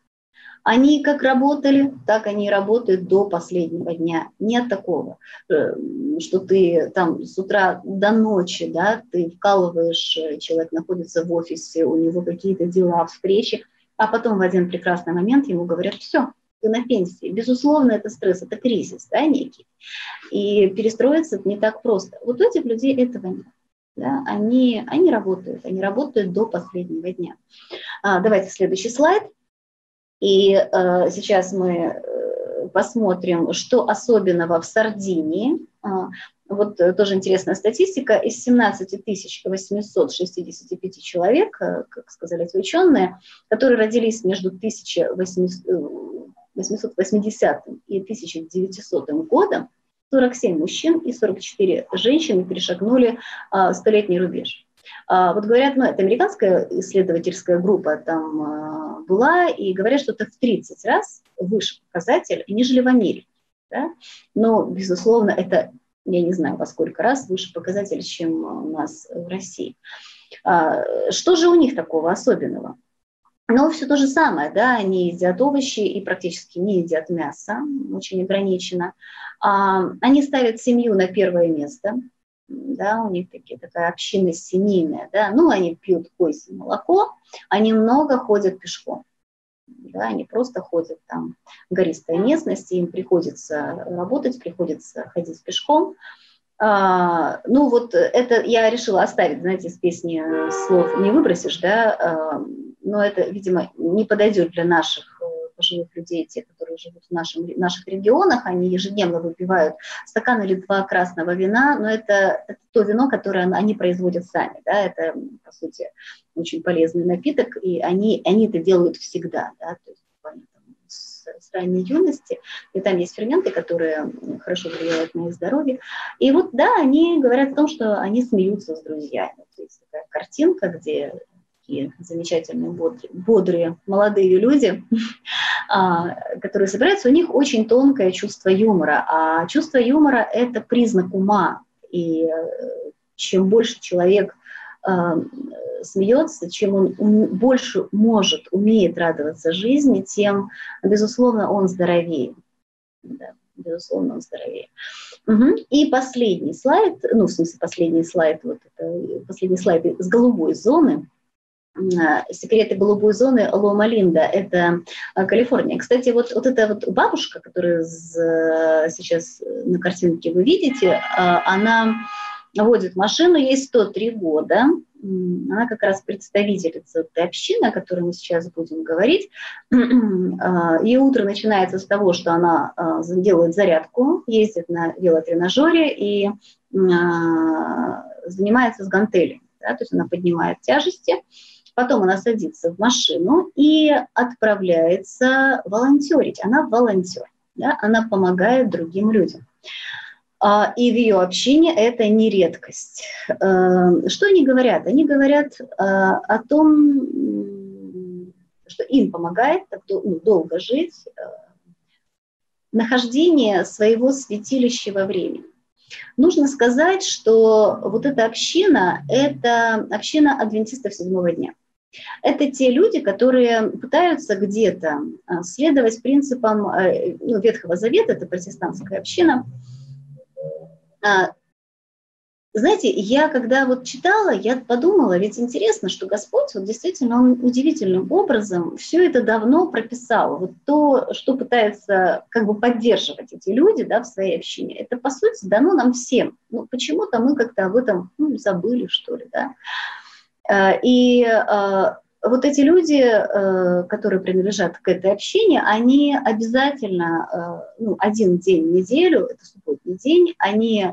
Они как работали, так они и работают до последнего дня. Нет такого, э, что ты там с утра до ночи, да, ты вкалываешь, э, человек находится в офисе, у него какие-то дела, встречи, а потом в один прекрасный момент ему говорят, все, ты на пенсии. Безусловно, это стресс, это кризис, да, некий. И перестроиться не так просто. Вот у этих людей этого нет. Да, они, они работают, они работают до последнего дня. А, давайте следующий слайд. И э, сейчас мы э, посмотрим, что особенного в Сардинии. А, вот э, тоже интересная статистика. Из 17 865 человек, э, как сказали эти ученые, которые родились между 1880 и 1900 годом, 47 мужчин и 44 женщины перешагнули а, столетний рубеж. А, вот говорят, ну, это американская исследовательская группа там а, была, и говорят, что это в 30 раз выше показатель, нежели в Америке. Да? Но, безусловно, это, я не знаю, во сколько раз выше показатель, чем у нас в России. А, что же у них такого особенного? Но все то же самое, да, они едят овощи и практически не едят мясо, очень ограничено. Они ставят семью на первое место, да, у них такие, такая община семейная, да, ну, они пьют козье молоко, они много ходят пешком, да, они просто ходят там в гористой местности, им приходится работать, приходится ходить пешком, а, ну вот это я решила оставить, знаете, из песни слов не выбросишь, да, а, но это, видимо, не подойдет для наших пожилых людей, те, которые живут в нашем, наших регионах, они ежедневно выпивают стакан или два красного вина, но это, это то вино, которое они производят сами, да, это, по сути, очень полезный напиток, и они, они это делают всегда, да, то есть с, с ранней юности, и там есть ферменты, которые хорошо влияют на их здоровье. И вот, да, они говорят о том, что они смеются с друзьями. То есть такая картинка, где такие замечательные, бодрые, бодрые молодые люди, а, которые собираются, у них очень тонкое чувство юмора. А чувство юмора – это признак ума. И э, чем больше человек а, смеется, чем он больше может, умеет радоваться жизни, тем, безусловно, он здоровее. Да, безусловно, он здоровее. Угу. И последний слайд, ну, в смысле, последний слайд, вот это, последний слайд с голубой зоны – секреты голубой зоны Лома Линда, это а, Калифорния. Кстати, вот, вот эта вот бабушка, которую сейчас на картинке вы видите, она водит машину, ей 103 года, она как раз представительница этой общины, о которой мы сейчас будем говорить. Ее утро начинается с того, что она делает зарядку, ездит на велотренажере и занимается с гантелями. Да, то есть она поднимает тяжести, Потом она садится в машину и отправляется волонтерить. Она волонтер, да? она помогает другим людям. А, и в ее общине это не редкость. Э, что они говорят? Они говорят э, о том, что им помогает ну, долго жить э, нахождение своего святилища во времени. Нужно сказать, что вот эта община – это община адвентистов седьмого дня. Это те люди, которые пытаются где-то а, следовать принципам э, ну, Ветхого Завета, это протестантская община. А, знаете, я когда вот читала, я подумала, ведь интересно, что Господь вот действительно, Он удивительным образом все это давно прописал. Вот то, что пытаются как бы поддерживать эти люди да, в своей общине, это по сути дано нам всем. Ну, почему-то мы как-то об этом ну, забыли, что ли, да. Э, и э, вот эти люди, э, которые принадлежат к этой общине, они обязательно ну, один день в неделю, это субботний день, они,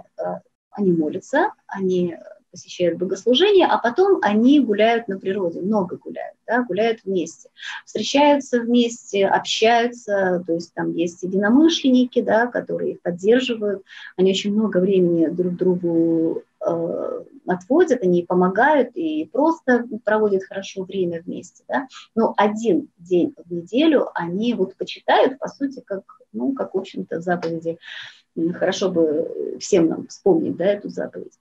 они молятся, они посещают богослужение, а потом они гуляют на природе, много гуляют, да, гуляют вместе, встречаются вместе, общаются, то есть там есть единомышленники, да, которые их поддерживают, они очень много времени друг другу отводят, они помогают и просто проводят хорошо время вместе, да, но один день в неделю они вот почитают, по сути, как, ну, как, в общем-то, заповеди. Хорошо бы всем нам вспомнить, да, эту заповедь.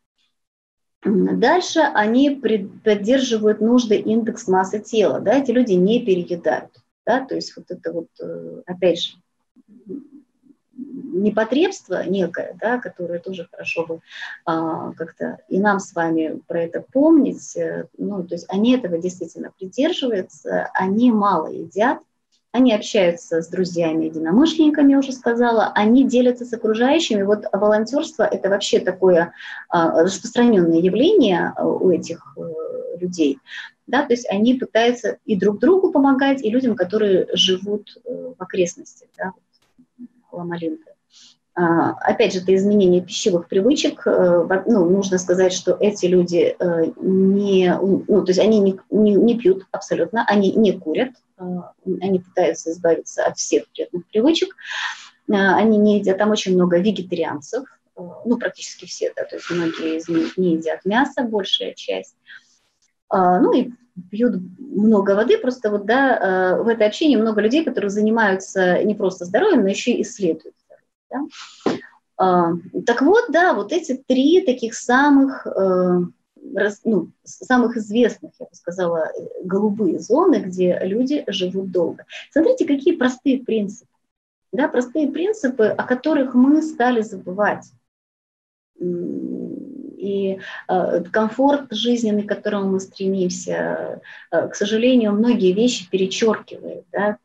Дальше они поддерживают нужды индекс массы тела, да, эти люди не переедают, да, то есть вот это вот, э, опять же, непотребство некое, да, которое тоже хорошо бы а, как-то и нам с вами про это помнить. Э, ну, то есть они этого действительно придерживаются, они мало едят, они общаются с друзьями, единомышленниками, я уже сказала, они делятся с окружающими. Вот волонтерство – это вообще такое а, распространенное явление а, у этих э, людей. Да, то есть они пытаются и друг другу помогать, и людям, которые живут э, в окрестностях да, Ломалинка. А, опять же, это изменение пищевых привычек. Э, ну, нужно сказать, что эти люди э, не, ну, то есть они не, не, не пьют абсолютно, они не курят, э, они пытаются избавиться от всех вредных привычек. Они не едят, там очень много вегетарианцев, ну, практически все, да, то есть многие из них не едят мясо, большая часть. Ну и пьют много воды, просто вот, да, в это общение много людей, которые занимаются не просто здоровьем, но еще и исследуют да? А, так вот, да, вот эти три таких самых, э, ну, самых известных, я бы сказала, голубые зоны, где люди живут долго. Смотрите, какие простые принципы. Да, простые принципы, о которых мы стали забывать. И э, комфорт жизненный, к которому мы стремимся, э, к сожалению, многие вещи перечеркивает. Да?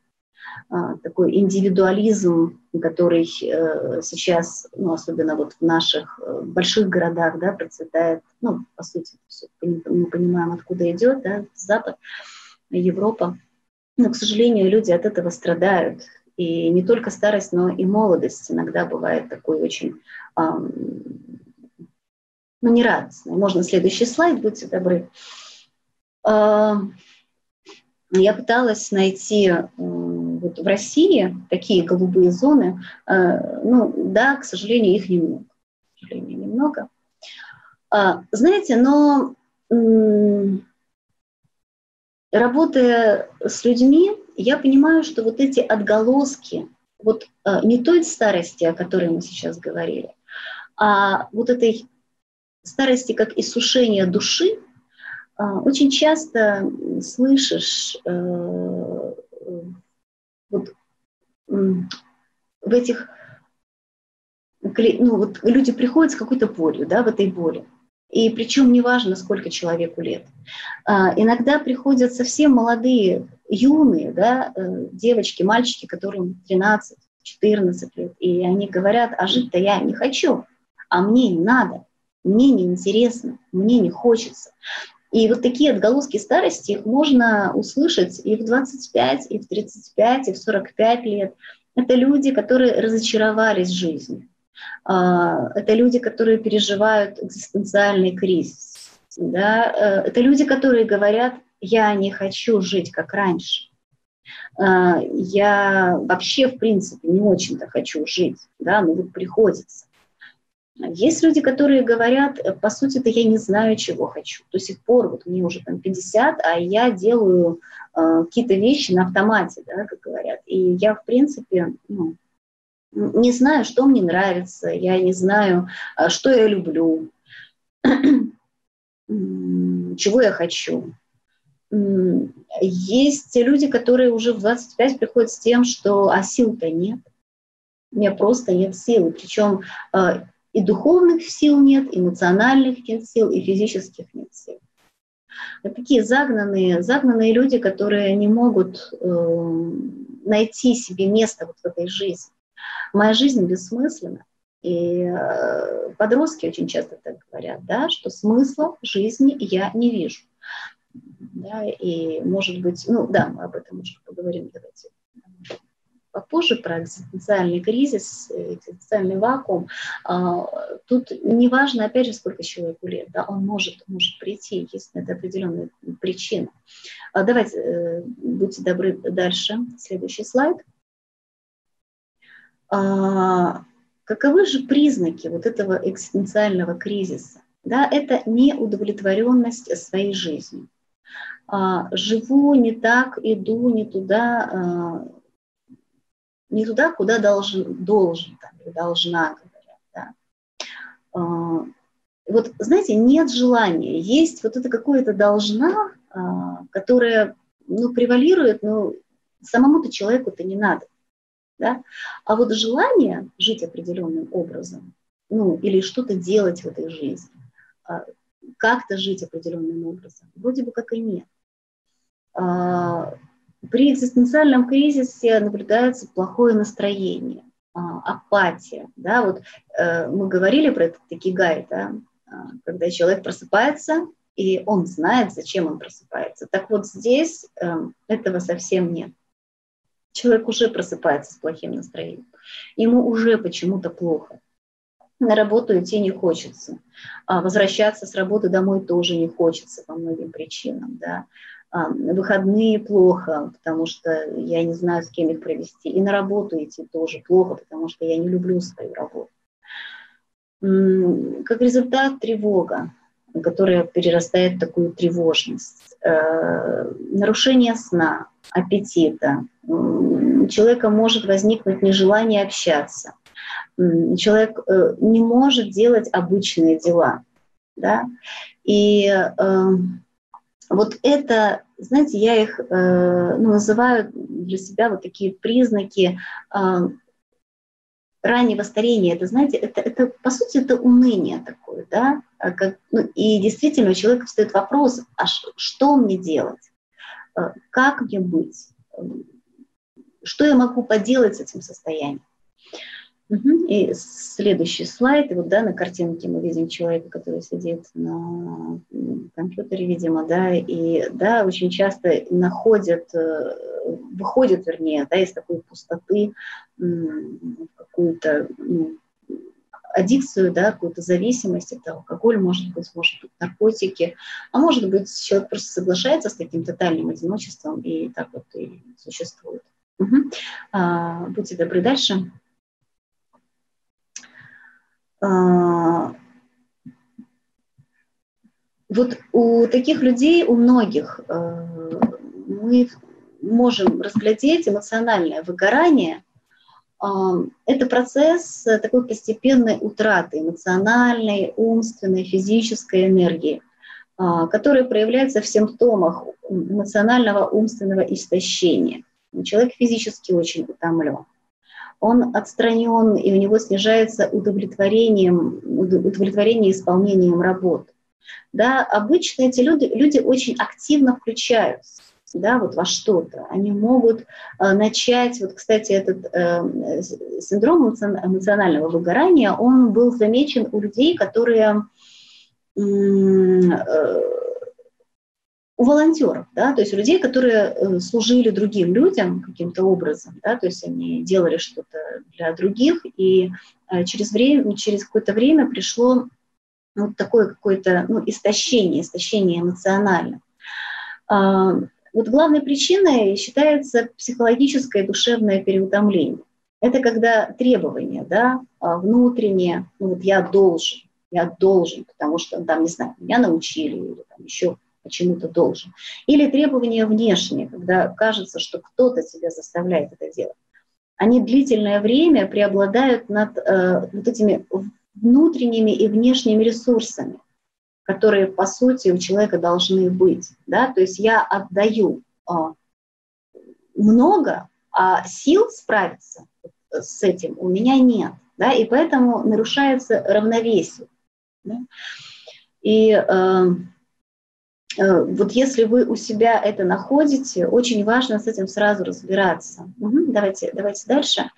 А, такой индивидуализм, который э, сейчас, ну, особенно вот в наших э, больших городах, да, процветает, ну, по сути, мы понимаем, откуда идет, да, Запад, Европа. Но, к сожалению, люди от этого страдают. И не только старость, но и молодость иногда бывает такой очень, ну, нерадостной. Можно следующий слайд, будьте добры. Я пыталась найти вот в России такие голубые зоны, э, ну да, к сожалению, их немного. К сожалению, немного. А, знаете, но работая с людьми, я понимаю, что вот эти отголоски, вот э, не той старости, о которой мы сейчас говорили, а вот этой старости как иссушение души, э, очень часто слышишь вот в этих, ну вот люди приходят с какой-то болью, да, в этой боли. И причем неважно, сколько человеку лет. А, иногда приходят совсем молодые, юные, да, э, девочки, мальчики, которым 13, 14 лет, и они говорят, а жить-то я не хочу, а мне не надо, мне не интересно, мне не хочется. И вот такие отголоски старости, их можно услышать и в 25, и в 35, и в 45 лет. Это люди, которые разочаровались в жизни. А, это люди, которые переживают экзистенциальный кризис. Да? Э, это люди, которые говорят, я не хочу жить как раньше. А, я вообще, в принципе, не очень-то хочу жить, да, но вот приходится. Есть люди, которые говорят, э, по сути-то я не знаю, чего хочу. До сих пор, вот мне уже там 50, а я делаю э, какие-то вещи на автомате, да, как говорят. И я, в принципе, ну, не знаю, что мне нравится, я не знаю, э, что я люблю, чего я хочу. Есть люди, которые уже в 25 приходят с тем, что а сил-то нет, у меня просто нет сил. Причем э, и духовных сил нет, эмоциональных нет сил, и физических нет сил. Это такие загнанные, загнанные люди, которые не могут э, найти себе место вот в этой жизни. Моя жизнь бессмысленна. И э, подростки очень часто так говорят, да, что смысла жизни я не вижу. Да, и может быть, ну да, мы об этом уже поговорим, давайте попозже про экзистенциальный кризис, экзистенциальный вакуум. А, тут неважно, опять же, сколько человеку лет, да, он может, может прийти, на это определенная причина. А, давайте, э, будьте добры, дальше, следующий слайд. А, каковы же признаки вот этого экзистенциального кризиса? Да, это неудовлетворенность своей жизнью. Живу не так, иду не туда, не туда, куда должен, должен там, должна, говорят. Да. А, вот, знаете, нет желания, есть вот это какое-то должна, а, которое ну, превалирует, но самому-то человеку-то не надо. Да? А вот желание жить определенным образом, ну, или что-то делать в этой жизни, а, как-то жить определенным образом, вроде бы как и нет. А, при экзистенциальном кризисе наблюдается плохое настроение, апатия. Да? Вот э, мы говорили про этот такигай, да? когда человек просыпается, и он знает, зачем он просыпается. Так вот здесь э, этого совсем нет. Человек уже просыпается с плохим настроением. Ему уже почему-то плохо. На работу идти не хочется. А возвращаться с работы домой тоже не хочется по многим причинам. Да. А, выходные плохо, потому что я не знаю, с кем их провести. И на работу идти тоже плохо, потому что я не люблю свою работу. Как результат тревога которая перерастает в такую тревожность. Э, нарушение сна, аппетита. У человека может возникнуть нежелание общаться. Человек э, не может делать обычные дела. Да? И э, вот это, знаете, я их ну, называю для себя вот такие признаки раннего старения, это, знаете, это, это по сути, это уныние такое, да, а как, ну, и действительно у человека встает вопрос, а что мне делать, а как мне быть, что я могу поделать с этим состоянием. И следующий слайд, и вот да, на картинке мы видим человека, который сидит на компьютере, видимо, да, и да, очень часто находят, э, выходят, вернее, да, из такой пустоты какую-то ну, аддикцию, да, какую-то зависимость, это алкоголь, может быть, может быть, наркотики, а может быть, человек просто соглашается с таким тотальным одиночеством и так вот и существует. Угу. А, будьте добры дальше. А, вот у таких людей, у многих, э, мы можем разглядеть эмоциональное выгорание. А, это процесс такой постепенной утраты эмоциональной, умственной, физической энергии, а, которая проявляется в симптомах эмоционального умственного истощения. Человек физически очень утомлен он отстранен, и у него снижается удовлетворением, удовлетворение исполнением работ. Да, обычно эти люди, люди очень активно включаются да, вот во что-то. Они могут э, начать, вот, кстати, этот э, синдром эмоционального выгорания, он был замечен у людей, которые э, у волонтеров, да, то есть у людей, которые э, служили другим людям каким-то образом, да, то есть они делали что-то для других, и э, через, время, через какое-то время пришло вот такое какое-то ну, истощение, истощение эмоционально. А, вот главной причиной считается психологическое и душевное переутомление. Это когда требования, да, а, внутренние, ну вот я должен, я должен, потому что там, не знаю, меня научили или там еще почему-то должен. Или требования внешние, когда кажется, что кто-то тебя заставляет это делать. Они длительное время преобладают над э, вот этими внутренними и внешними ресурсами, которые, по сути, у человека должны быть. Да? То есть я отдаю э, много, а сил справиться с этим у меня нет. Да? И поэтому нарушается равновесие. Да? И э, вот если вы у себя это находите, очень важно с этим сразу разбираться. Угу, давайте, давайте дальше,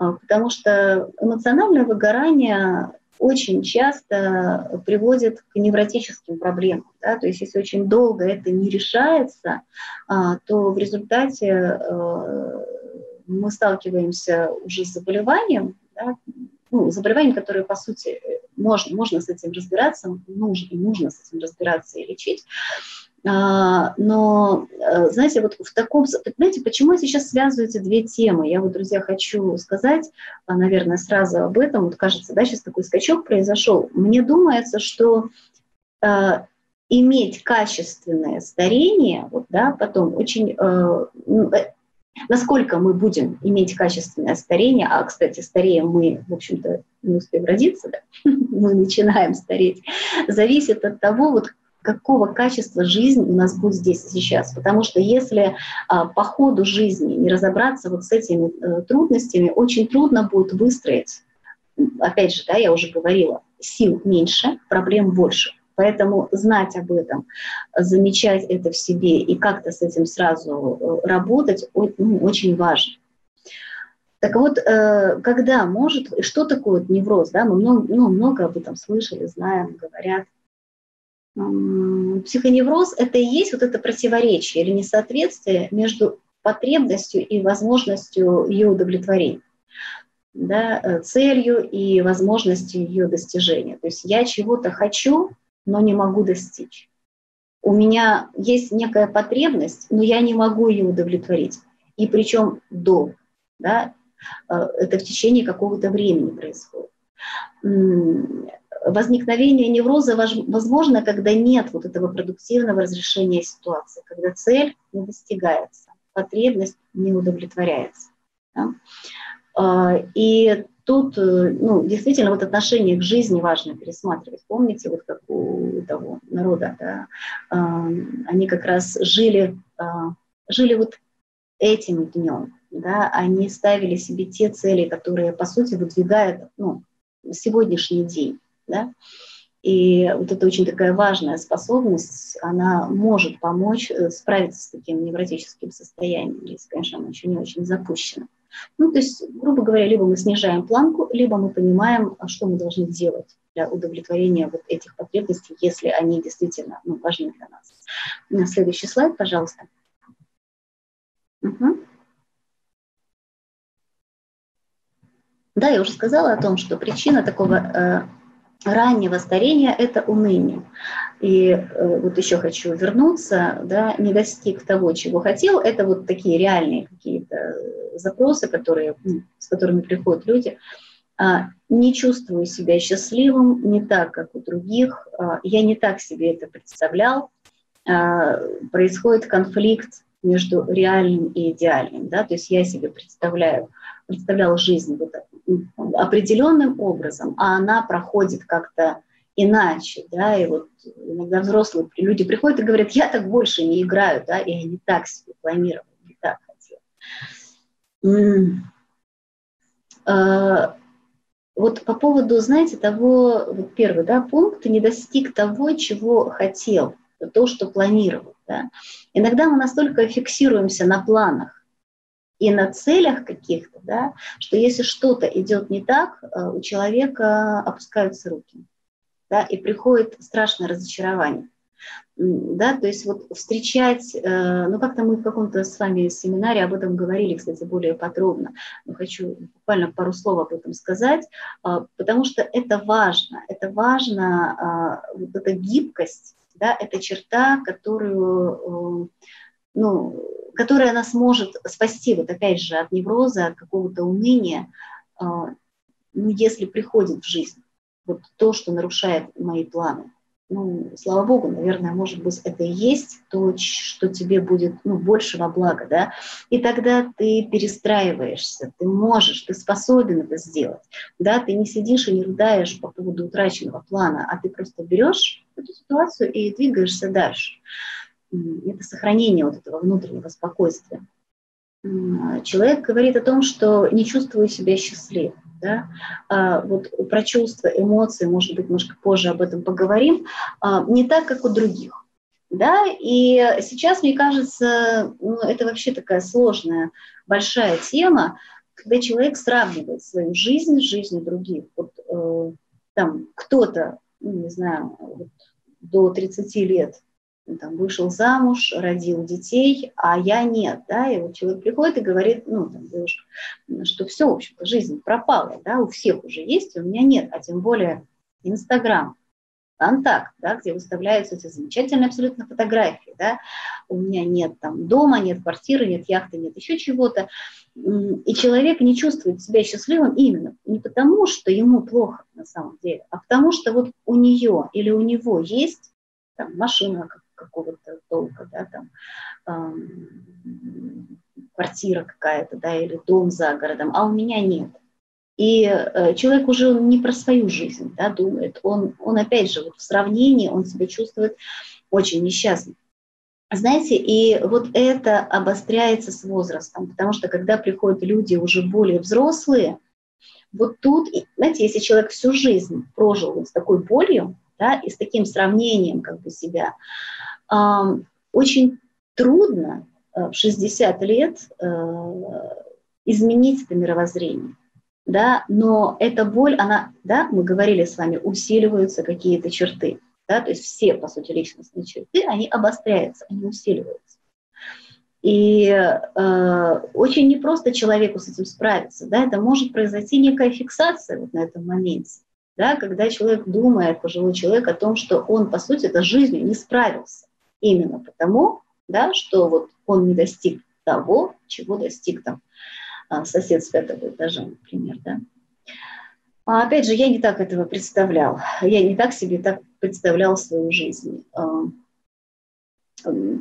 э, потому что эмоциональное выгорание очень часто приводит к невротическим проблемам. Да? То есть если очень долго это не решается, а, то в результате э, мы сталкиваемся уже с заболеванием, да? ну, заболеванием, которое, по сути, можно, можно с этим разбираться, нужно, и нужно с этим разбираться и лечить. А, но, э, знаете, вот в таком... Знаете, почему я сейчас связываю эти две темы? Я вот, друзья, хочу сказать, а, наверное, сразу об этом. Вот кажется, да, сейчас такой скачок произошел. Мне думается, что иметь качественное старение, вот, да, потом очень, ну, насколько мы будем иметь качественное старение, а, кстати, стареем мы, в общем-то, не успеем родиться, да? мы начинаем стареть, зависит от того, вот какого качества жизни у нас будет здесь и сейчас. Потому что если а, по ходу жизни не разобраться вот с этими а, трудностями, очень трудно будет выстроить, опять же, да, я уже говорила, сил меньше, проблем больше. Поэтому знать об этом, замечать это в себе и как-то с этим сразу э, работать ну, очень важно. Так вот, э, когда может, что такое невроз, да, мы много, ну, много об этом слышали, знаем, говорят. Психоневроз – это и есть вот это противоречие или несоответствие между потребностью и возможностью ее удовлетворения, да, э, целью и возможностью ее достижения. То есть я чего-то хочу, но не могу достичь. У меня есть некая потребность, но я не могу ее удовлетворить. И причем долго. Да? Э, это в течение какого-то времени происходит. Возникновение невроза возможно, когда нет вот этого продуктивного разрешения ситуации, когда цель не достигается, потребность не удовлетворяется. Да? Э, и тут э, ну, действительно вот отношение к жизни важно пересматривать. Помните, вот как у того народа, да, они как раз жили, а, жили вот этим днем, да, они ставили себе те цели, которые, по сути, выдвигают ну, сегодняшний день, да, и вот это очень такая важная способность, она может помочь э, справиться с таким невротическим состоянием, если, конечно, оно еще не очень запущено. Ну, то есть, грубо говоря, либо мы снижаем планку, либо мы понимаем, а что мы должны делать для удовлетворения вот этих потребностей, если они действительно ну, важны для нас. Следующий слайд, пожалуйста. Угу. Да, я уже сказала о том, что причина такого э, раннего старения – это уныние. И э, вот еще хочу вернуться, да, не достиг того, чего хотел, это вот такие реальные какие-то запросы, которые, ну, с которыми приходят люди. А, не чувствую себя счастливым, не так, как у других, а, я не так себе это представлял, а, происходит конфликт между реальным и идеальным, да, то есть я себе представляю, представлял жизнь вот определенным образом, а она проходит как-то иначе, да, и вот иногда взрослые люди приходят и говорят, я так больше не играю, да, и я не так себе планировал, не так хотел. А, вот по поводу, знаете, того, вот первый, да, пункт, не достиг того, чего хотел, то, что планировал, да. Иногда мы настолько фиксируемся на планах, и на целях каких-то, да, что если что-то идет не так, э, у человека опускаются руки, да, и приходит страшное разочарование. Да, то есть вот встречать, э, ну как-то мы в каком-то с вами семинаре об этом говорили, кстати, более подробно, но хочу буквально пару слов об этом сказать, э, потому что это важно, это важно, вот эта гибкость, да, это черта, которую, ну, которая нас может спасти, вот опять же, от невроза, от какого-то уныния, а, ну, если приходит в жизнь. Вот то, что нарушает мои планы. Ну, слава богу, наверное, может быть, это и есть то, что тебе будет ну, больше во благо, да, и тогда ты перестраиваешься, ты можешь, ты способен это сделать, да, ты не сидишь и не рыдаешь по поводу утраченного плана, а ты просто берешь эту ситуацию и двигаешься дальше это сохранение вот этого внутреннего спокойствия. Человек говорит о том, что не чувствую себя счастливым. Да? А вот про чувства, эмоции, может быть, немножко позже об этом поговорим, а, не так, как у других. Да? И сейчас, мне кажется, ну, это вообще такая сложная, большая тема, когда человек сравнивает свою жизнь с жизнью других. Вот, э, там кто-то, ну, не знаю, вот, до 30 лет там, вышел замуж, родил детей, а я нет, да, и вот человек приходит и говорит, ну, там, девушка, что все, в общем-то, жизнь пропала, да, у всех уже есть, у меня нет, а тем более Инстаграм, контакт, да, где выставляются эти замечательные абсолютно фотографии, да, у меня нет там дома, нет квартиры, нет яхты, нет еще чего-то, и человек не чувствует себя счастливым именно не потому, что ему плохо на самом деле, а потому что вот у нее или у него есть там, машина какого-то толка, да, там, э, квартира какая-то, да, или дом за городом, а у меня нет. И э, человек уже не про свою жизнь да, думает, он, он опять же вот в сравнении, он себя чувствует очень несчастным. Знаете, и вот это обостряется с возрастом, потому что когда приходят люди уже более взрослые, вот тут, знаете, если человек всю жизнь прожил с такой болью, да, и с таким сравнением как бы себя, очень трудно э, в 60 лет э, изменить это мировоззрение да, но эта боль, она, да, мы говорили с вами, усиливаются какие-то черты, да, то есть все, по сути, личностные черты, они обостряются, они усиливаются. И э, очень непросто человеку с этим справиться, да, это может произойти некая фиксация вот на этом моменте, да, когда человек думает, пожилой человек, о том, что он, по сути, это жизнью не справился, именно потому, да, что вот он не достиг того, чего достиг там а, сосед с пятого этажа, например, да. А опять же, я не так этого представлял. Я не так себе так представлял свою жизнь. А,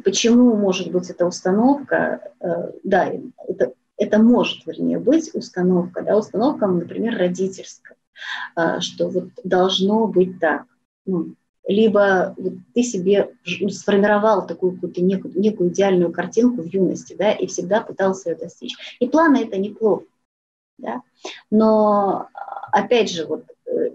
почему может быть эта установка? А, да, это, это может, вернее, быть установка, да, установка, например, родительская, что вот должно быть так. Ну, либо ты себе ну, сформировал такую какую-то некую, некую идеальную картинку в юности, да, и всегда пытался ее достичь. И планы это неплохо, да, но опять же, вот э,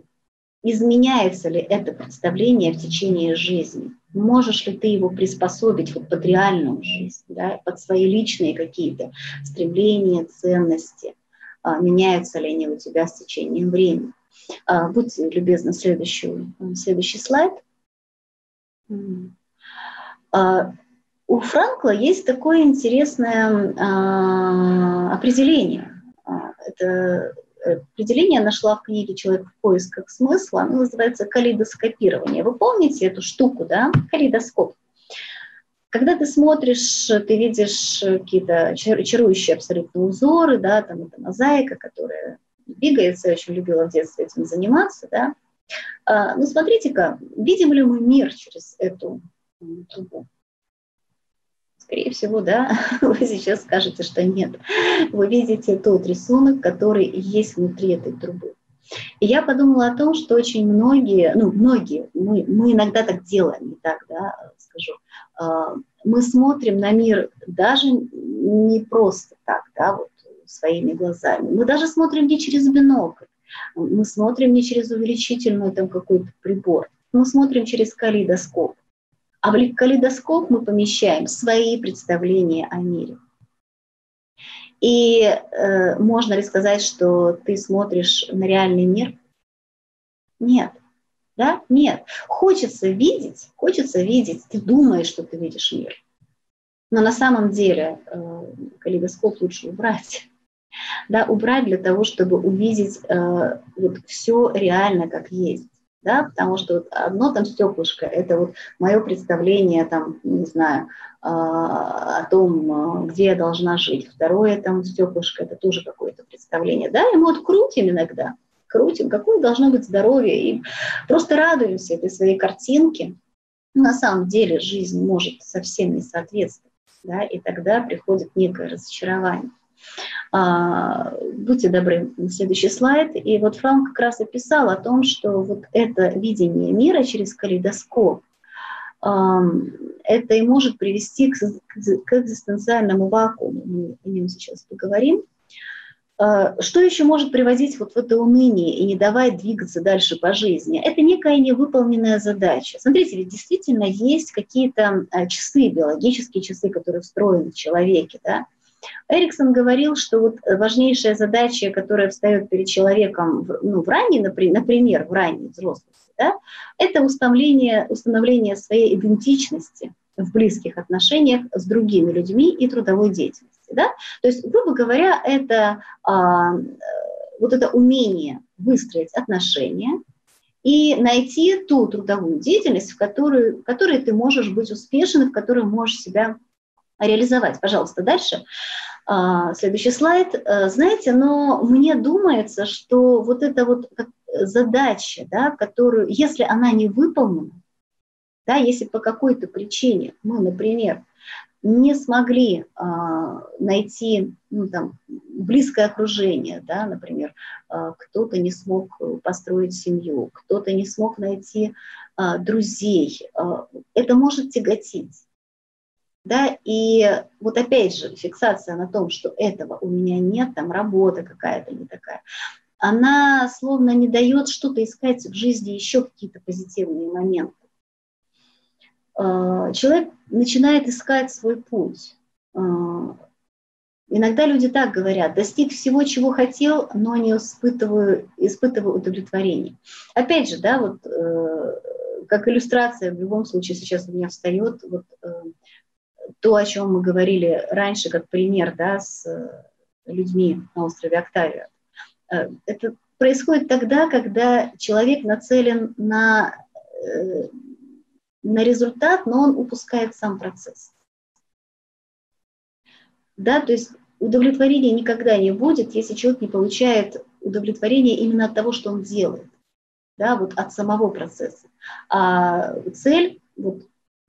изменяется ли это представление в течение жизни? Можешь ли ты его приспособить вот под реальную жизнь, да, под свои личные какие-то стремления, ценности? А, меняются ли они у тебя с течением времени? А, будьте любезны, следующий, следующий слайд. А, у Франкла есть такое интересное а, определение. Это определение нашла в книге «Человек в поисках смысла». Оно называется калейдоскопирование. Вы помните эту штуку, да? Калейдоскоп. Когда ты смотришь, ты видишь какие-то чарующие абсолютно узоры, да, там это мозаика, которая двигается, я очень любила в детстве этим заниматься, да. А, ну, смотрите-ка, видим ли мы мир через эту трубу? Скорее всего, да, вы сейчас скажете, что нет. Вы видите тот рисунок, который есть внутри этой трубы. И я подумала о том, что очень многие, ну, многие, мы, мы иногда так делаем, не так, да, скажу, а, мы смотрим на мир даже не просто так, да, вот своими глазами. Мы даже смотрим не через бинокль, мы смотрим не через увеличительную там какой-то прибор, мы смотрим через калейдоскоп. А в калейдоскоп мы помещаем свои представления о мире. И э, можно ли сказать, что ты смотришь на реальный мир? Нет. Да? Нет. Хочется видеть, хочется видеть, ты думаешь, что ты видишь мир. Но на самом деле э, калейдоскоп лучше убрать да, убрать для того, чтобы увидеть э, вот все реально как есть. Да, потому что вот одно там стеклышко, это вот мое представление там, не знаю, э, о том, где я должна жить. Второе там стеклышко, это тоже какое-то представление. Да, и мы вот крутим иногда, крутим, какое должно быть здоровье, и просто радуемся этой своей картинке. На самом деле жизнь может совсем не соответствовать, да, и тогда приходит некое разочарование. А, будьте добры, следующий слайд. И вот Франк как раз описал о том, что вот это видение мира через калейдоскоп, это и может привести к, экзистенциальному вакууму. Мы о нем сейчас поговорим. А, что еще может приводить вот в это уныние и не давать двигаться дальше по жизни? Это некая невыполненная задача. Смотрите, ведь действительно есть какие-то а, часы, биологические часы, которые встроены в человеке, да, Эриксон говорил, что вот важнейшая задача, которая встает перед человеком ну, в ранней, например, в ранней взрослости, да, это установление, установление своей идентичности в близких отношениях с другими людьми и трудовой деятельности. Да? То есть, грубо говоря, это а, вот это умение выстроить отношения, и найти ту трудовую деятельность, в которой, в которой ты можешь быть успешен, в которой можешь себя реализовать. Пожалуйста, дальше. А, следующий слайд. Э, знаете, но мне думается, что вот эта вот задача, да, которую, если она не выполнена, Да, если по какой-то причине мы, например, не смогли э, найти ну, там, близкое окружение, да, например, э, кто-то не смог построить семью, кто-то не смог найти э, друзей, э, это может тяготить. Да, и вот опять же фиксация на том, что этого у меня нет, там работа какая-то не такая, она словно не дает что-то искать в жизни еще какие-то позитивные моменты. А, человек начинает искать свой путь. А, иногда люди так говорят, достиг всего, чего хотел, но не испытываю, испытываю удовлетворение. Опять же, да, вот э, как иллюстрация в любом случае сейчас у меня встает вот, э, то, о чем мы говорили раньше, как пример да, с э, людьми на острове Октавия. Это происходит тогда, когда человек нацелен на на результат, но он упускает сам процесс. Да, то есть удовлетворения никогда не будет, если человек не получает удовлетворение именно от того, что он делает, да, вот от самого процесса. А цель вот,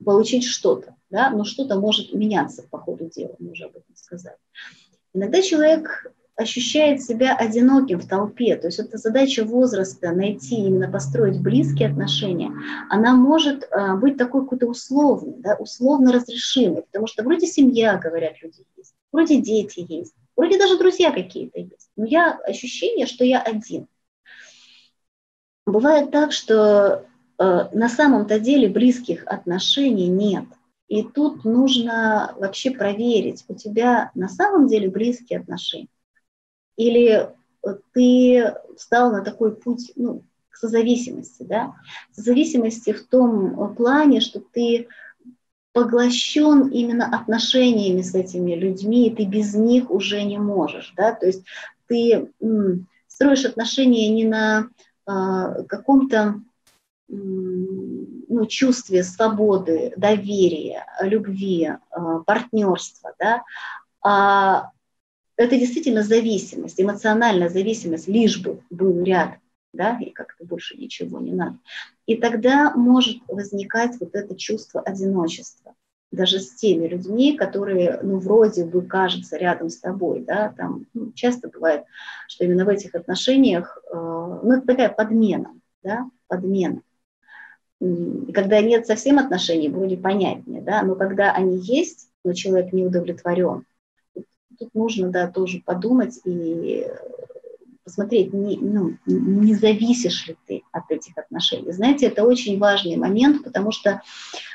получить что-то, да, но что-то может меняться по ходу дела, мы уже об этом сказали. Иногда человек ощущает себя одиноким в толпе. То есть это задача возраста найти, именно построить близкие отношения. Она может э, быть такой какой-то условной, да, условно разрешимой, потому что вроде семья, говорят люди, есть, вроде дети есть, вроде даже друзья какие-то есть. Но я ощущение, что я один. Бывает так, что э, на самом-то деле близких отношений нет. И тут нужно вообще проверить, у тебя на самом деле близкие отношения или ты встал на такой путь ну, к созависимости, да? Созависимости в том плане, что ты поглощен именно отношениями с этими людьми, и ты без них уже не можешь, да, то есть ты строишь отношения не на а, каком-то ну, чувстве свободы, доверия, любви, а, партнерства, да, а это действительно зависимость, эмоциональная зависимость, лишь бы был ряд, да, и как-то больше ничего не надо. И тогда может возникать вот это чувство одиночества, даже с теми людьми, которые, ну, вроде бы кажутся рядом с тобой, да, там ну, часто бывает, что именно в этих отношениях, э, ну, это такая подмена, да, подмена. Когда нет совсем отношений, вроде понятнее, да, но когда они есть, но человек не удовлетворен, тут нужно, да, тоже подумать и посмотреть, не, ну, не зависишь ли ты от этих отношений. Знаете, это очень важный момент, потому что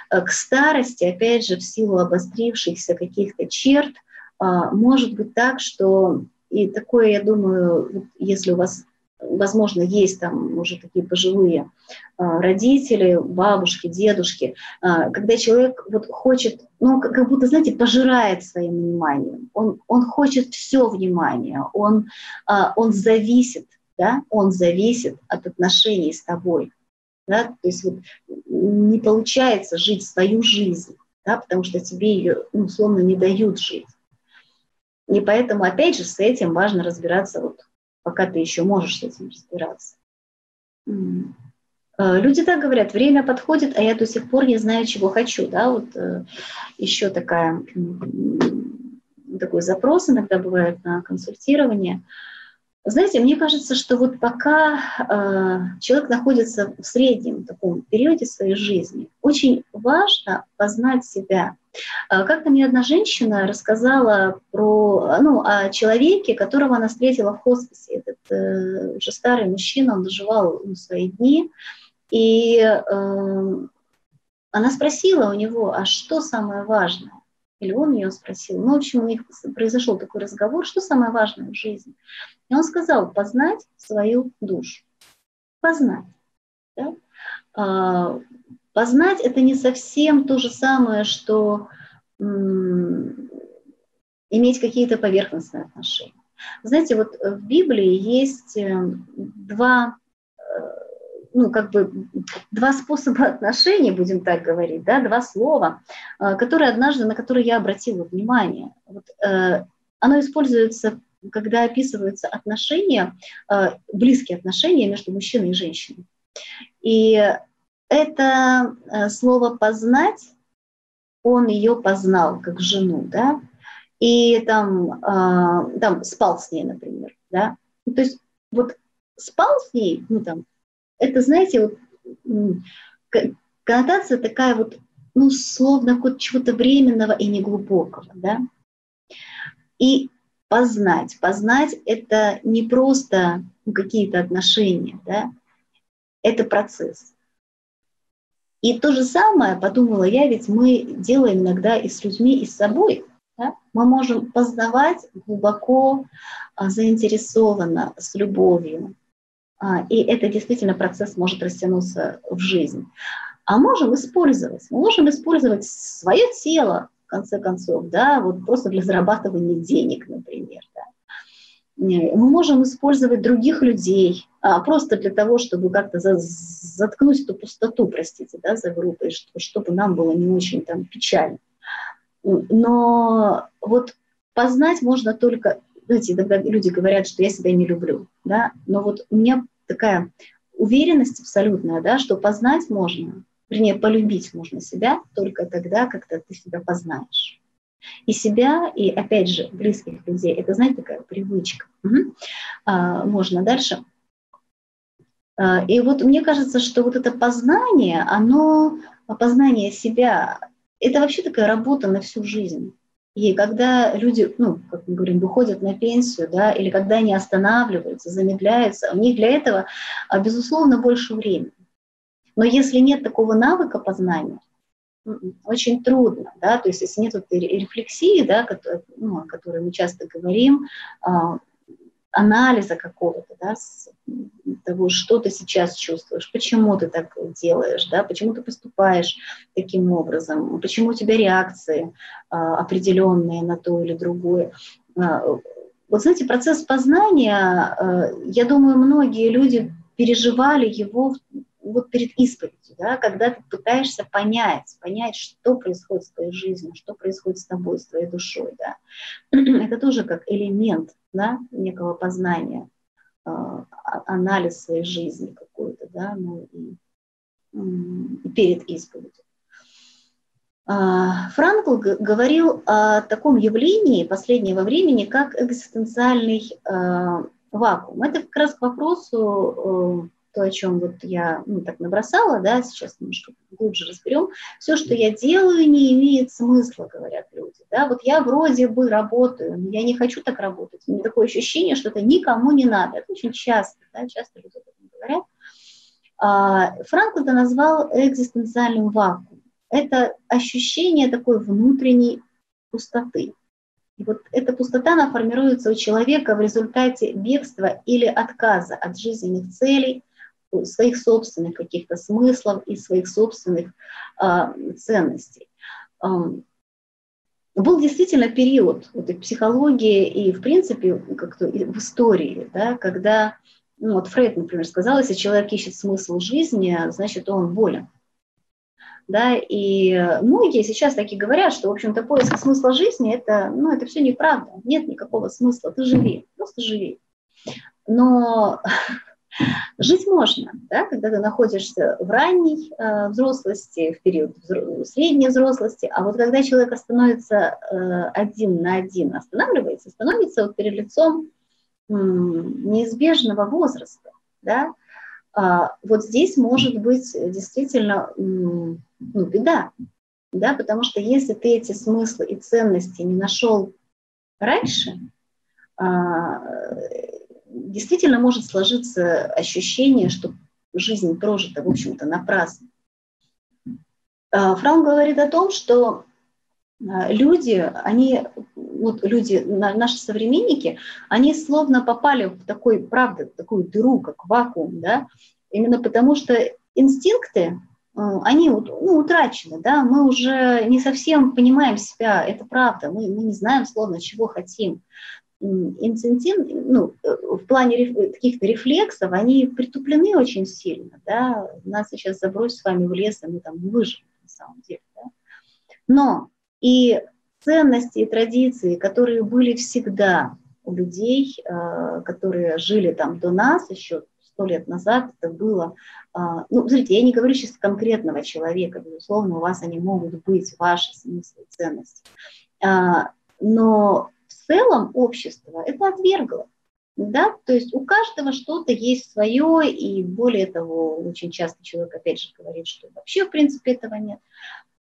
э, к старости, опять же, в силу обострившихся каких-то черт, а, может быть так, что и такое, я думаю, если у вас возможно, есть там уже такие пожилые а, родители, бабушки, дедушки, а, когда человек вот хочет, ну, как будто, знаете, пожирает своим вниманием, он, он хочет все внимание, он, а, он зависит, да, он зависит от отношений с тобой, да, то есть вот не получается жить свою жизнь, да, потому что тебе ее, ну, условно, не дают жить. И поэтому, опять же, с этим важно разбираться вот пока ты еще можешь с этим разбираться. Э, люди так говорят, время подходит, а я до сих пор не знаю, чего хочу. Да? Вот э, еще такая, такой запрос иногда бывает на консультирование. Знаете, мне кажется, что вот пока э, человек находится в среднем таком периоде своей жизни, очень важно познать себя. Э, как-то мне одна женщина рассказала про, ну, о человеке, которого она встретила в хосписе. Этот э, уже старый мужчина, он доживал ну, свои дни, и э, она спросила у него, а что самое важное? Или он ее спросил. Ну, в общем, у них произошел такой разговор, что самое важное в жизни. И он сказал, познать свою душу. Познать. Да? А, познать это не совсем то же самое, что м- иметь какие-то поверхностные отношения. Знаете, вот в Библии есть э, два ну, как бы два способа отношений, будем так говорить, да, два слова, э, которые однажды, на которые я обратила внимание. Вот, э, оно используется, когда описываются отношения, э, близкие отношения между мужчиной и женщиной. И это слово «познать», он ее познал как жену, да, и там, там спал с ней, например, да. То есть вот спал с ней, ну там, это, знаете, вот, коннотация такая вот, ну, словно чего-то временного и неглубокого, да. И познать. Познать – это не просто ну, какие-то отношения, да, это процесс. И то же самое, подумала я, ведь мы делаем иногда и с людьми, и с собой. Да? Мы можем познавать глубоко, а, заинтересованно, с любовью. А, и это действительно процесс может растянуться в жизнь. А можем использовать, мы можем использовать свое тело, в конце концов, да, вот просто для зарабатывания денег, например. Да. Мы можем использовать других людей а, просто для того, чтобы как-то за, заткнуть эту пустоту, простите, да, за группой, чтобы нам было не очень там печально. Но вот познать можно только, знаете, когда люди говорят, что я себя не люблю, да, но вот у меня такая уверенность абсолютная, да, что познать можно, вернее, полюбить можно себя только тогда, когда ты себя познаешь. И себя, и, опять же, близких людей. Это, знаете, такая привычка. Угу. А, можно дальше. А, и вот мне кажется, что вот это познание, оно, познание себя, это вообще такая работа на всю жизнь. И когда люди, ну, как мы говорим, выходят на пенсию, да, или когда они останавливаются, замедляются, у них для этого, а, безусловно, больше времени. Но если нет такого навыка познания, очень трудно, да, то есть если нет вот рефлексии, да, ну, о которой мы часто говорим, а, анализа какого-то, да, того, что ты сейчас чувствуешь, почему ты так делаешь, да, почему ты поступаешь таким образом, почему у тебя реакции а, определенные на то или другое. А, вот знаете, процесс познания, а, я думаю, многие люди переживали его вот перед исповедью, да, когда ты пытаешься понять, понять, что происходит с твоей жизнью, что происходит с тобой, с твоей душой, да. Это тоже как элемент, да, некого познания, э, анализ своей жизни какой-то, да, ну и, и перед исповедью. Франкл говорил о таком явлении последнего времени, как экзистенциальный э, вакуум. Это как раз к вопросу э, то, о чем вот я ну, так набросала, да, сейчас немножко глубже разберем, все, что я делаю, не имеет смысла, говорят люди. Да? Вот я вроде бы работаю, но я не хочу так работать. У меня такое ощущение, что это никому не надо. Это очень часто, да, часто люди об этом говорят. А, Франкл это назвал экзистенциальным вакуумом. Это ощущение такой внутренней пустоты. И вот эта пустота, она формируется у человека в результате бегства или отказа от жизненных целей, своих собственных каких-то смыслов и своих собственных э, ценностей. Э, был действительно период вот, и в психологии, и в принципе как-то в истории, да, когда ну, вот Фрейд, например, сказал, если человек ищет смысл жизни, значит, он болен. Да, и многие сейчас таки говорят, что, в общем-то, поиск смысла жизни это, ну, это все неправда, нет никакого смысла, ты живи, просто живи. Но Жить можно, да, когда ты находишься в ранней э, взрослости, в период взро- средней взрослости, а вот когда человек становится э, один на один, останавливается, становится вот перед лицом э, неизбежного возраста, да, а, вот здесь может быть действительно ну, беда, да, потому что если ты эти смыслы и ценности не нашел раньше, а, действительно может сложиться ощущение, что жизнь прожита, в общем-то, напрасно. А, Фраун говорит о том, что а, люди, они, вот люди, наши современники, они словно попали в такой, правда, такую дыру, как вакуум, да, именно потому что инстинкты, а, они ну, утрачены, да, мы уже не совсем понимаем себя, это правда, мы, мы не знаем словно, чего хотим инцентив, ну, в плане каких-то рефлексов, они притуплены очень сильно, да, нас сейчас забросить с вами в лес, и мы там выживем на самом деле, да. Но и ценности и традиции, которые были всегда у людей, э, которые жили там до нас еще сто лет назад, это было а, ну, смотрите, я не говорю сейчас конкретного человека, безусловно, у вас они могут быть, ваши смыслы ценности. А, но целом общество это отвергло. Да? То есть у каждого что-то есть свое, и более того, очень часто человек опять же говорит, что вообще в принципе этого нет.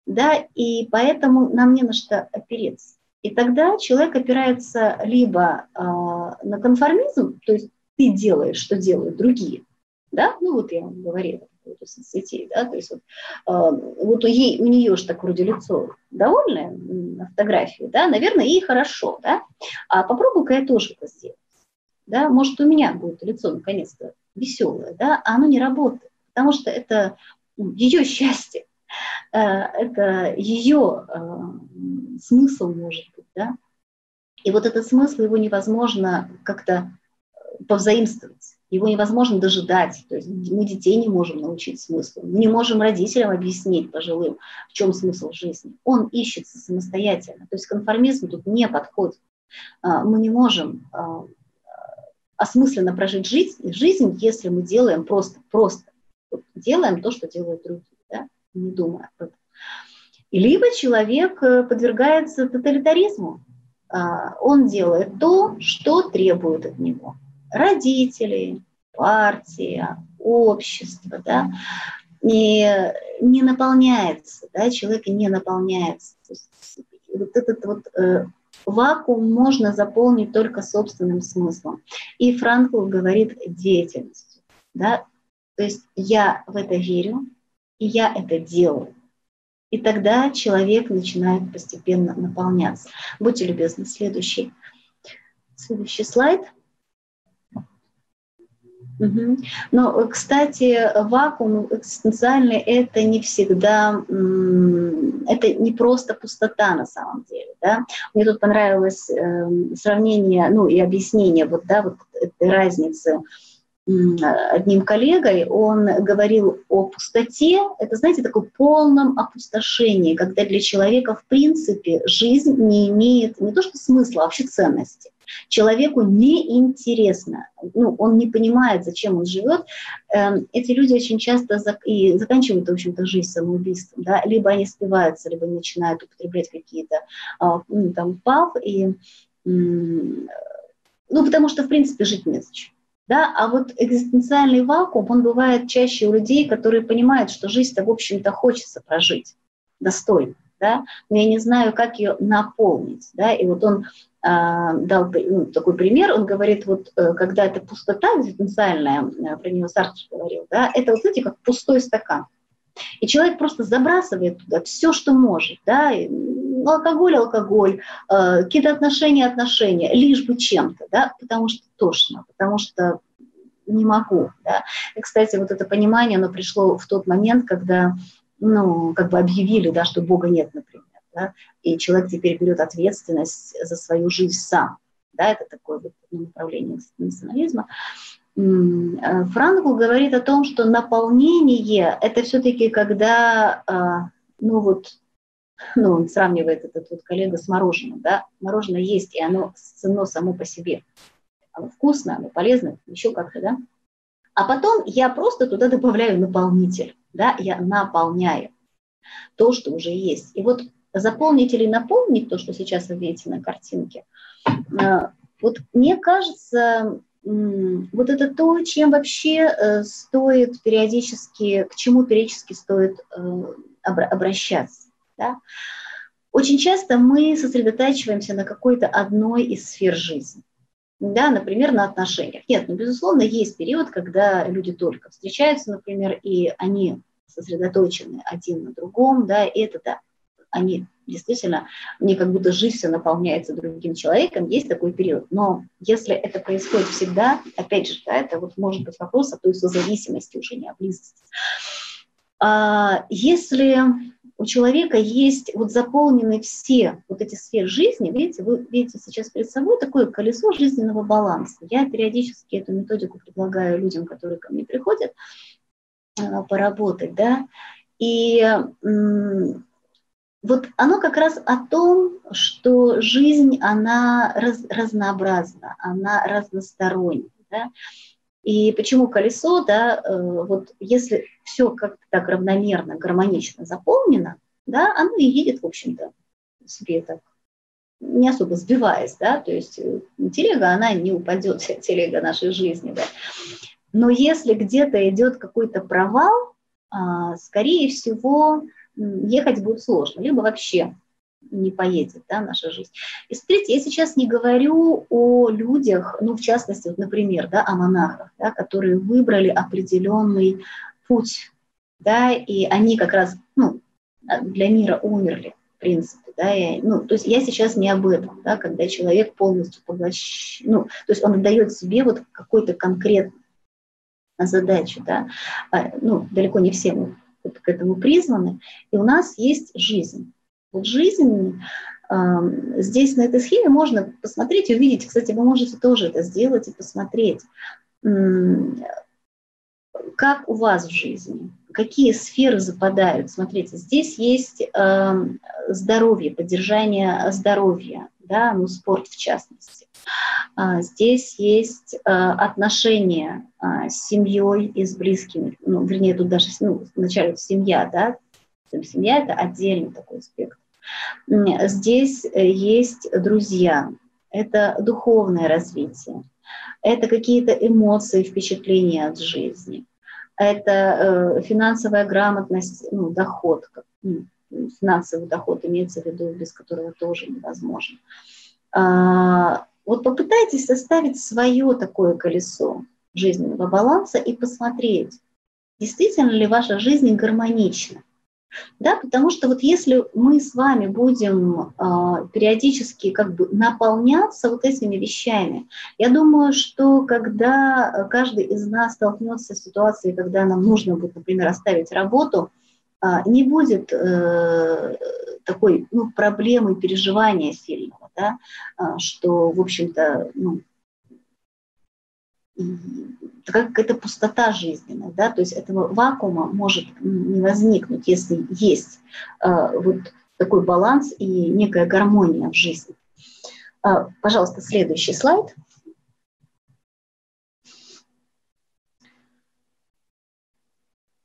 Да? И поэтому нам не на что опереться. И тогда человек опирается либо э, на конформизм, то есть ты делаешь, что делают другие, да, ну вот я вам говорила по соцсетей, да, то есть вот, э, вот у, ей, у нее же так вроде лицо довольное на фотографии, да, наверное, ей хорошо, да, а попробую-ка я тоже это сделать, да, может у меня будет лицо наконец-то веселое, да, а оно не работает, потому что это ее счастье, э, это ее э, смысл может быть, да, и вот этот смысл, его невозможно как-то повзаимствовать его невозможно дожидать. То есть мы детей не можем научить смыслу. Мы не можем родителям объяснить пожилым, в чем смысл жизни. Он ищется самостоятельно. То есть конформизм тут не подходит. А, мы не можем а, осмысленно прожить жизнь, жизнь, если мы делаем просто, просто делаем то, что делают другие, да? не думая об этом. Либо человек э, подвергается тоталитаризму. А, он делает то, что требует от него родители, партия, общество, да, и не наполняется, да, человек не наполняется. вот этот вот э, вакуум можно заполнить только собственным смыслом. И Франкл говорит деятельностью, да, то есть я в это верю, и я это делаю. И тогда человек начинает постепенно наполняться. Будьте любезны, следующий, следующий слайд – Угу. Но, кстати, вакуум экзистенциальный – это не всегда, это не просто пустота на самом деле. Да? Мне тут понравилось э, сравнение, ну и объяснение вот, да, вот этой разницы одним коллегой, он говорил о пустоте, это, знаете, такое полном опустошении, когда для человека, в принципе, жизнь не имеет не то что смысла, а вообще ценности. Человеку неинтересно, ну, он не понимает, зачем он живет. Эм, эти люди очень часто зак- и заканчивают, в общем-то, жизнь самоубийством, да, либо они спиваются, либо начинают употреблять какие-то, а, ну, там, пав, и, ну, потому что, в принципе, жить незачем. Да? А вот экзистенциальный вакуум, он бывает чаще у людей, которые понимают, что жизнь-то, в общем-то, хочется прожить достойно. Да? но я не знаю, как ее наполнить. Да? И вот он дал ну, такой пример, он говорит, вот э, когда это пустота экзистенциальная, э, про нее Сартр говорил, да, это, вот знаете, как пустой стакан. И человек просто забрасывает туда все, что может, да, алкоголь, алкоголь, э, какие-то отношения, отношения, лишь бы чем-то, да, потому что тошно, потому что не могу, да. И, кстати, вот это понимание, оно пришло в тот момент, когда, ну, как бы объявили, да, что Бога нет, например, да, и человек теперь берет ответственность за свою жизнь сам, да, это такое вот направление национализма. Э, Франкл говорит о том, что наполнение – это все-таки когда, э, ну вот, ну, он сравнивает этот вот коллега с мороженым, да, мороженое есть, и оно ценно само по себе. Оно вкусно, оно полезно, еще как-то, да. А потом я просто туда добавляю наполнитель, да, я наполняю то, что уже есть. И вот заполнить или наполнить то, что сейчас вы видите на картинке, э, вот мне кажется, вот это то, чем вообще э, стоит периодически, к чему периодически стоит э, обращаться. Да? Очень часто мы сосредотачиваемся на какой-то одной из сфер жизни. Да, например, на отношениях. Нет, ну, безусловно, есть период, когда люди только встречаются, например, и они сосредоточены один на другом, да, и это да, они действительно, мне как будто жизнь все наполняется другим человеком, есть такой период. Но если это происходит всегда, опять же, да, это вот может быть вопрос о той созависимости уже не о близости. А, если у человека есть вот заполнены все вот эти сферы жизни, видите, вы видите сейчас перед собой такое колесо жизненного баланса. Я периодически эту методику предлагаю людям, которые ко мне приходят а, поработать, да, и вот оно как раз о том, что жизнь, она раз, разнообразна, она разносторонняя. Да? И почему колесо, да, э, вот если все как-то так равномерно, гармонично заполнено, да, оно и едет, в общем-то, себе так не особо сбиваясь, да, то есть э, телега, она не упадет, телега нашей жизни, да. Но если где-то идет какой-то провал, а, скорее всего, ехать будет сложно, либо вообще не поедет да, наша жизнь. И смотрите, я сейчас не говорю о людях, ну, в частности, вот, например, да, о монахах, да, которые выбрали определенный путь, да, и они как раз ну, для мира умерли, в принципе, да, и, ну, то есть я сейчас не об этом, да, когда человек полностью поглощен, ну, то есть он отдает себе вот какой-то конкретный задачу, да, а, ну, далеко не все мы к этому призваны, и у нас есть жизнь. Вот жизнь здесь на этой схеме можно посмотреть и увидеть, кстати, вы можете тоже это сделать и посмотреть, как у вас в жизни, какие сферы западают. Смотрите, здесь есть здоровье, поддержание здоровья, да, ну, спорт в частности. А, здесь есть а, отношения а, с семьей и с близкими, ну, вернее, тут даже, ну, вначале семья, да, семья – это отдельный такой аспект. Здесь э, есть друзья, это духовное развитие, это какие-то эмоции, впечатления от жизни, это э, финансовая грамотность, ну, доход, ну, финансовый доход имеется в виду, без которого тоже невозможно. А, вот попытайтесь составить свое такое колесо жизненного баланса и посмотреть, действительно ли ваша жизнь гармонична. Да, потому что вот если мы с вами будем э, периодически как бы наполняться вот этими вещами, я думаю, что когда каждый из нас столкнется с ситуацией, когда нам нужно будет, например, оставить работу, не будет э, такой ну, проблемы переживания сильного, да, э, что, в общем-то, ну, такая какая-то пустота жизненная, да, то есть этого вакуума может не возникнуть, если есть э, вот такой баланс и некая гармония в жизни. Пожалуйста, следующий слайд.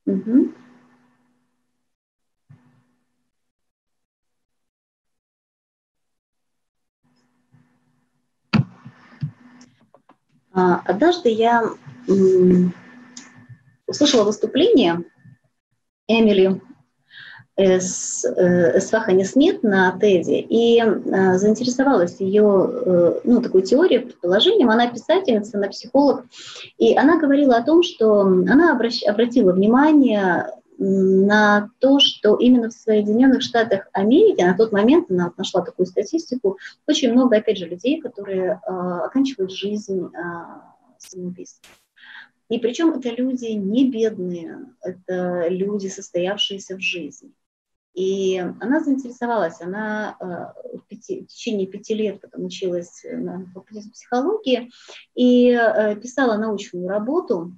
Угу. Однажды я услышала выступление Эмили Свахани Смит на TED и а, заинтересовалась ее э, ну, такой теорией, предположением. Она писательница, она психолог, и она говорила о том, что она обращ, обратила внимание на то, что именно в Соединенных Штатах Америки на тот момент, она нашла такую статистику, очень много, опять же, людей, которые э, оканчивают жизнь э, самоубийством. И причем это люди не бедные, это люди, состоявшиеся в жизни. И она заинтересовалась, она э, в, пяти, в течение пяти лет потом училась на факультете психологии и писала научную работу,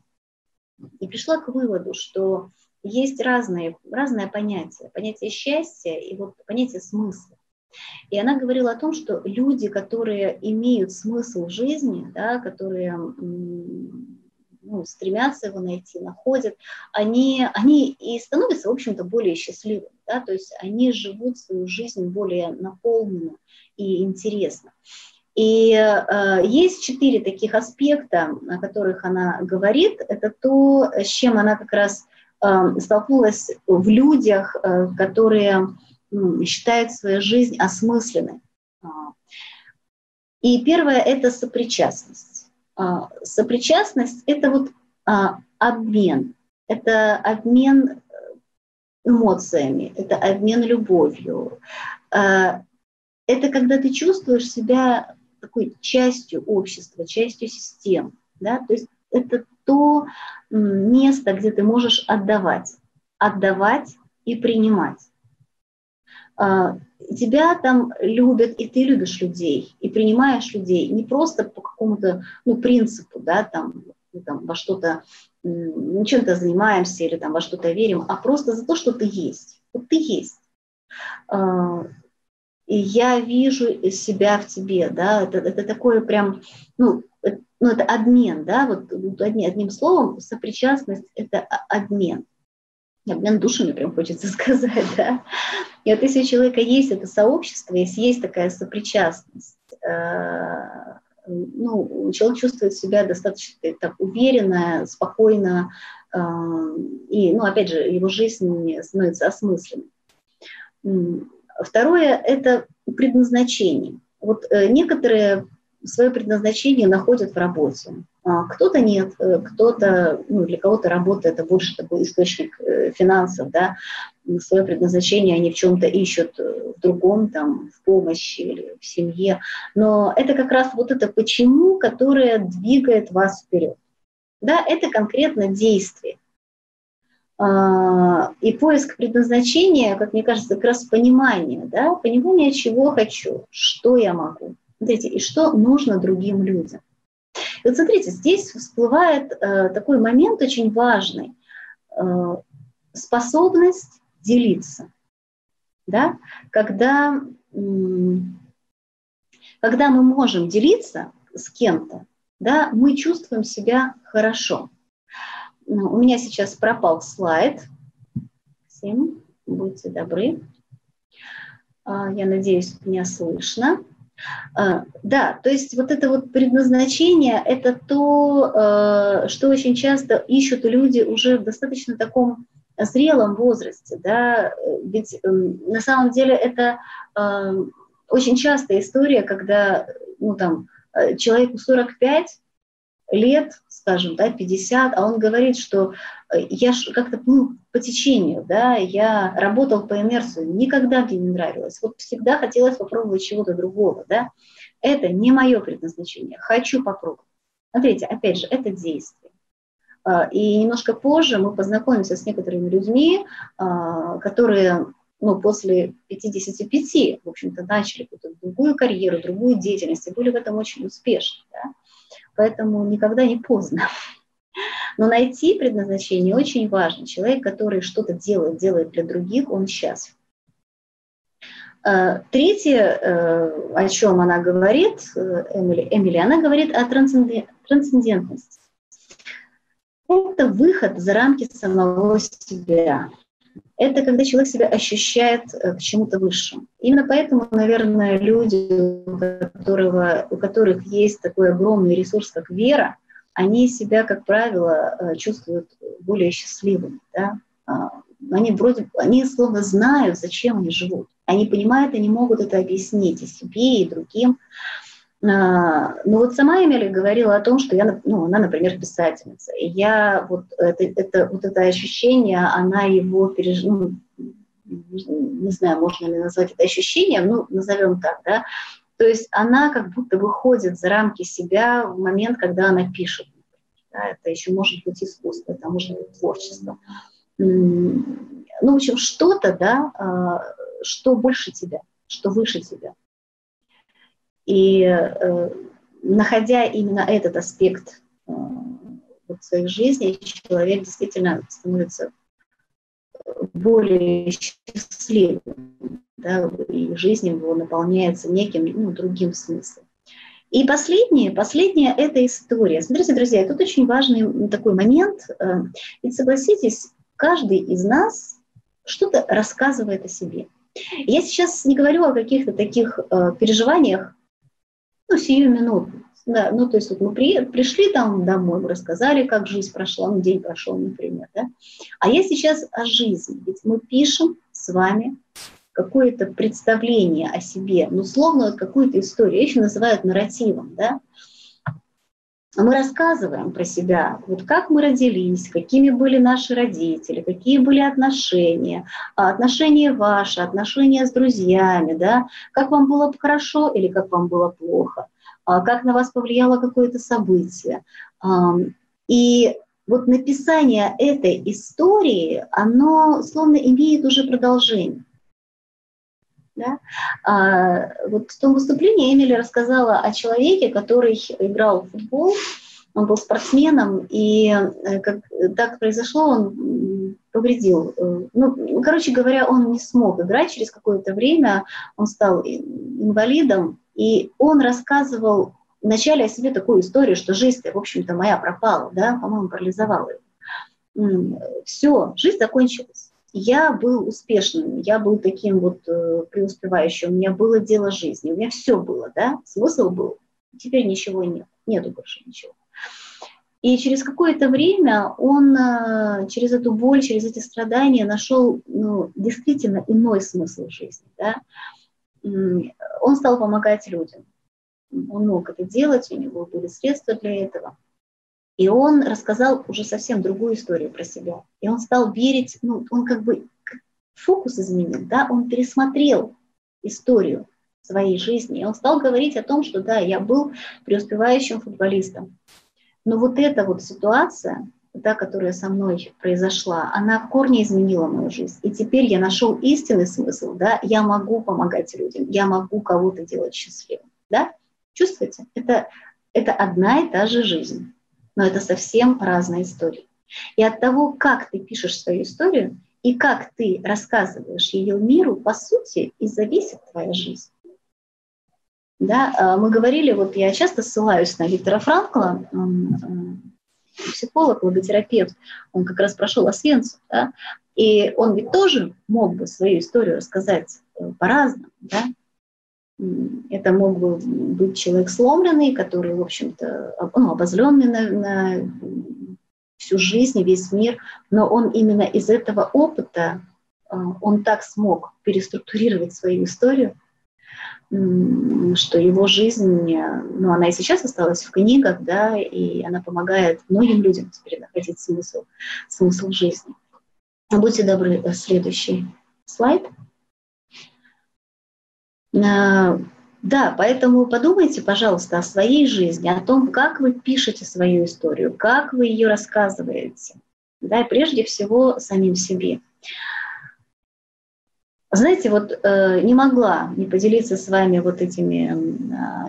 и пришла к выводу, что есть разные, разное понятие. Понятие счастья и вот понятие смысла. И она говорила о том, что люди, которые имеют смысл в жизни, да, которые ну, стремятся его найти, находят, они, они и становятся, в общем-то, более счастливыми. Да, то есть они живут свою жизнь более наполненно и интересно. И э, есть четыре таких аспекта, о которых она говорит. Это то, с чем она как раз столкнулась в людях, э, которые считают свою жизнь осмысленной. А, и первое – это сопричастность. А, сопричастность – это вот а, обмен, это обмен э, эмоциями, это обмен любовью. Это когда ты чувствуешь себя такой частью общества, частью системы. Да? То есть это то место, где ты можешь отдавать, отдавать и принимать. А, тебя там любят, и ты любишь людей, и принимаешь людей не просто по какому-то ну, принципу, да, там, там во что-то, ну, чем-то занимаемся или там во что-то верим, а просто за то, что ты есть. Вот ты есть. А, и я вижу себя в тебе, да, это, это такое прям, ну, ну, это обмен, да, вот одним, одним словом, сопричастность – это обмен. Обмен душами, прям хочется сказать, да. И вот если у человека есть это сообщество, если есть такая сопричастность, э, ну, человек чувствует себя достаточно так уверенно, спокойно, э, и, ну, опять же, его жизнь становится осмысленной. Второе – это предназначение. Вот э, некоторые свое предназначение находят в работе. А кто-то нет, э, кто-то, ну, для кого-то работа это больше такой источник э, финансов, да, свое предназначение они в чем-то ищут э, в другом, там, в помощи или в семье. Но это как раз вот это почему, которое двигает вас вперед. Да, это конкретно действие. А, и поиск предназначения, как мне кажется, как раз понимание, да, понимание, чего хочу, что я могу, Смотрите, и что нужно другим людям. И вот смотрите, здесь всплывает э, такой момент очень важный. Э, способность делиться. Да? Когда, э, когда мы можем делиться с кем-то, да, мы чувствуем себя хорошо. У меня сейчас пропал слайд. Всем будьте добры. А, я надеюсь, меня слышно. А, да, то есть вот это вот предназначение – это то, э, что очень часто ищут люди уже в достаточно таком зрелом возрасте, да, ведь эм, на самом деле это э, очень частая история, когда, ну там, э, человеку 45 лет, скажем, да, 50, а он говорит, что я как-то плыл по течению, да, я работал по инерции, никогда мне не нравилось, вот всегда хотелось попробовать чего-то другого, да, это не мое предназначение, хочу попробовать. Смотрите, опять же, это действие. А, и немножко позже мы познакомимся с некоторыми людьми, а, которые ну, после 55, в общем-то, начали какую-то другую карьеру, другую деятельность и были в этом очень успешны. Да? Поэтому никогда не поздно. Но найти предназначение очень важно. Человек, который что-то делает, делает для других, он счастлив. Э, третье, э, о чем она говорит, э, Эмили, Эмили она говорит о трансцендентности. Это выход за рамки самого себя. Это когда человек себя ощущает к чему-то высшему. Именно поэтому, наверное, люди, у, которого, у которых есть такой огромный ресурс, как вера, они себя, как правило, э, чувствуют более счастливыми. Да? А, они вроде, они словно знают, зачем они живут. Они понимают, они могут это объяснить и себе, и другим. А, но вот сама Эмили говорила о том, что я, ну, она, например, писательница. И я вот это, это, вот это ощущение, она его пережила, ну, не знаю, можно ли назвать это ощущением, ну, назовем так, да, то есть она как будто выходит за рамки себя в момент, когда она пишет. Да, это еще может быть искусство, это может быть творчество. Ну, в общем, что-то, да, а, что больше тебя, что выше тебя. И э, находя именно этот аспект э, вот своей жизни, человек действительно становится более счастливым да, и жизнь его наполняется неким ну, другим смыслом. И последнее, последнее – это история. Смотрите, друзья, тут очень важный такой момент. Э, ведь согласитесь, каждый из нас что-то рассказывает о себе. Я сейчас не говорю о каких-то таких э, переживаниях, ну, сию минуту. Да, ну, то есть вот мы при, пришли там домой, мы рассказали, как жизнь прошла, ну, день прошел, например, да. А я сейчас о жизни, ведь мы пишем с вами какое-то представление о себе, ну, словно вот какую-то историю, еще называют нарративом, да, мы рассказываем про себя, вот как мы родились, какими были наши родители, какие были отношения, а, отношения ваши, отношения с друзьями, да, как вам было хорошо или как вам было плохо, а, как на вас повлияло какое-то событие. И вот написание этой истории, оно словно имеет уже продолжение. Да? А, вот в том выступлении Эмили рассказала о человеке, который играл в футбол, он был спортсменом, и э, как так произошло, он повредил. Э, ну, короче говоря, он не смог играть через какое-то время, он стал инвалидом, и он рассказывал вначале о себе такую историю, что жизнь, в общем-то, моя пропала, да, по-моему, парализовала ее. Все, жизнь закончилась. Я был успешным, я был таким вот э, преуспевающим, у меня было дело жизни, у меня все было, да, смысл был. Теперь ничего нет, нету больше ничего. И через какое-то время он э, через эту боль, через эти страдания нашел ну, действительно иной смысл жизни. Да? Он стал помогать людям. Он мог это делать, у него были средства для этого. И он рассказал уже совсем другую историю про себя. И он стал верить, ну, он как бы фокус изменил, да, он пересмотрел историю своей жизни. И он стал говорить о том, что да, я был преуспевающим футболистом. Но вот эта вот ситуация, та, которая со мной произошла, она в корне изменила мою жизнь. И теперь я нашел истинный смысл, да, я могу помогать людям, я могу кого-то делать счастливым, да. Чувствуете? Это, это одна и та же жизнь, но это совсем разные истории. И от того, как ты пишешь свою историю и как ты рассказываешь ее миру, по сути, и зависит твоя жизнь. Да, а, мы говорили, вот я часто ссылаюсь на Виктора Франкла, он психолог, логотерапевт, он как раз прошел Освенцим, да, и он ведь тоже мог бы свою историю рассказать э, по-разному, да, это мог бы быть человек сломленный, который, в общем-то, ну, обозленный на, на всю жизнь, весь мир, но он именно из этого опыта, э, он так смог переструктурировать свою историю, что его жизнь, ну, она и сейчас осталась в книгах, да, и она помогает многим людям теперь находить смысл, смысл жизни. Будьте добры, следующий слайд. А, да, поэтому подумайте, пожалуйста, о своей жизни, о том, как вы пишете свою историю, как вы ее рассказываете. Да, и прежде всего самим себе. Знаете, вот э, не могла не поделиться с вами вот этими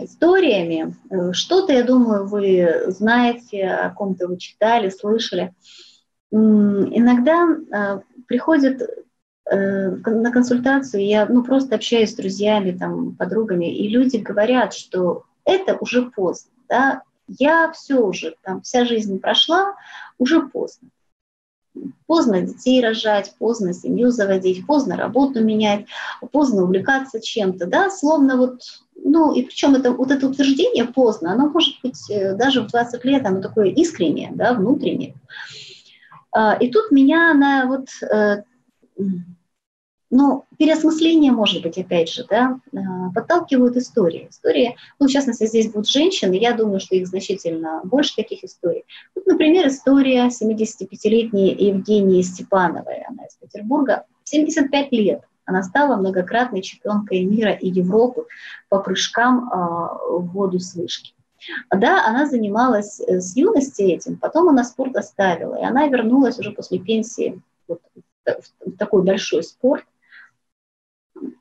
э, историями. Что-то, я думаю, вы знаете, о ком-то вы читали, слышали. Иногда э, приходят э, на консультацию, я ну, просто общаюсь с друзьями, там, подругами, и люди говорят, что это уже поздно, да, я все уже, там, вся жизнь прошла, уже поздно. Поздно детей рожать, поздно семью заводить, поздно работу менять, поздно увлекаться чем-то, да, словно вот, ну, и причем это, вот это утверждение поздно, оно может быть э, даже в 20 лет, оно такое искреннее, да, внутреннее. А, и тут меня на вот э, ну, переосмысление, может быть, опять же, да, а, подталкивают истории. Истории, ну, в частности, здесь будут женщины, я думаю, что их значительно больше таких историй. Вот, например, история 75-летней Евгении Степановой, она из Петербурга, 75 лет. Она стала многократной чемпионкой мира и Европы по прыжкам э, в воду с вышки. Да, она занималась э, с юности этим, потом она спорт оставила, и она вернулась уже после пенсии вот, в такой большой спорт,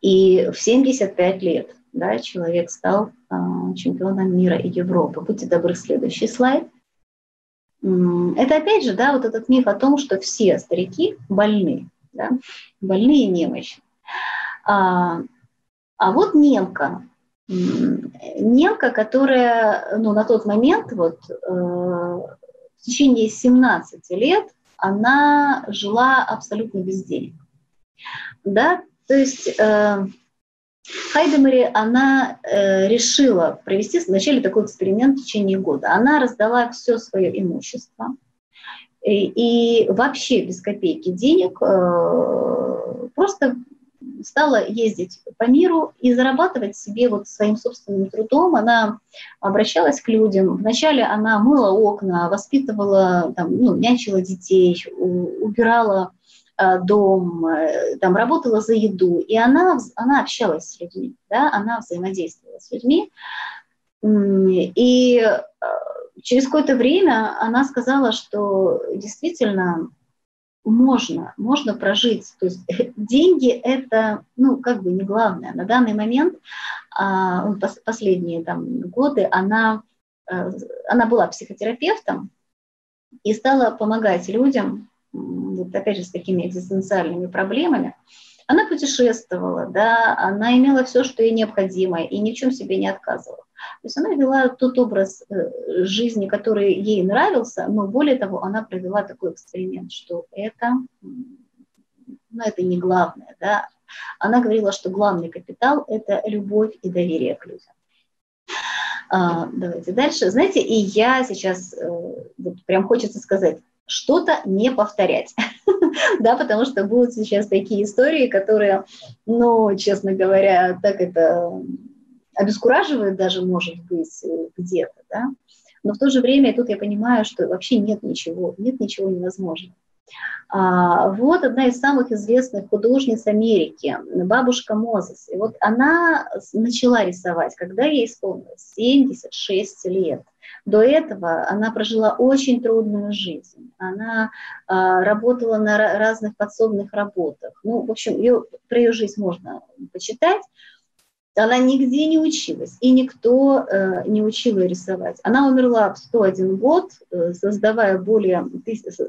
и в 75 лет да, человек стал а, чемпионом мира и Европы. Будьте добры, следующий слайд. Это опять же, да, вот этот миф о том, что все старики больны, да, больные и немощны. А, а вот немка, немка, которая ну, на тот момент, вот, э, в течение 17 лет, она жила абсолютно без денег. Да, то есть э, Хайдемари, она э, решила провести вначале такой эксперимент в течение года. Она раздала все свое имущество и, и вообще без копейки денег э, просто стала ездить по миру и зарабатывать себе вот своим собственным трудом. Она обращалась к людям. Вначале она мыла окна, воспитывала, там, ну, нянчила детей, убирала дом, э, там работала за еду, и она, она общалась с людьми, да, она взаимодействовала с людьми. И э, через какое-то время она сказала, что действительно можно, можно прожить. То есть деньги это, ну, как бы не главное. На данный момент, а, последние там, годы, она, она была психотерапевтом и стала помогать людям вот опять же с такими экзистенциальными проблемами, она путешествовала, да, она имела все, что ей необходимо, и ни в чем себе не отказывала. То есть она вела тот образ э, жизни, который ей нравился, но более того, она провела такой эксперимент, что это, ну, это не главное, да. Она говорила, что главный капитал – это любовь и доверие к людям. А, давайте дальше. Знаете, и я сейчас, э, вот прям хочется сказать, что-то не повторять, да, потому что будут сейчас такие истории, которые, ну, честно говоря, так это обескураживает даже, может быть, где-то, да, но в то же время тут я понимаю, что вообще нет ничего, нет ничего невозможного. А, вот одна из самых известных художниц Америки, бабушка Мозес. И вот она начала рисовать, когда ей исполнилось 76 лет. До этого она прожила очень трудную жизнь. Она а, работала на разных подсобных работах. Ну, в общем, ее, про ее жизнь можно почитать. Она нигде не училась, и никто э, не учил ее рисовать. Она умерла в 101 год, э, создавая более,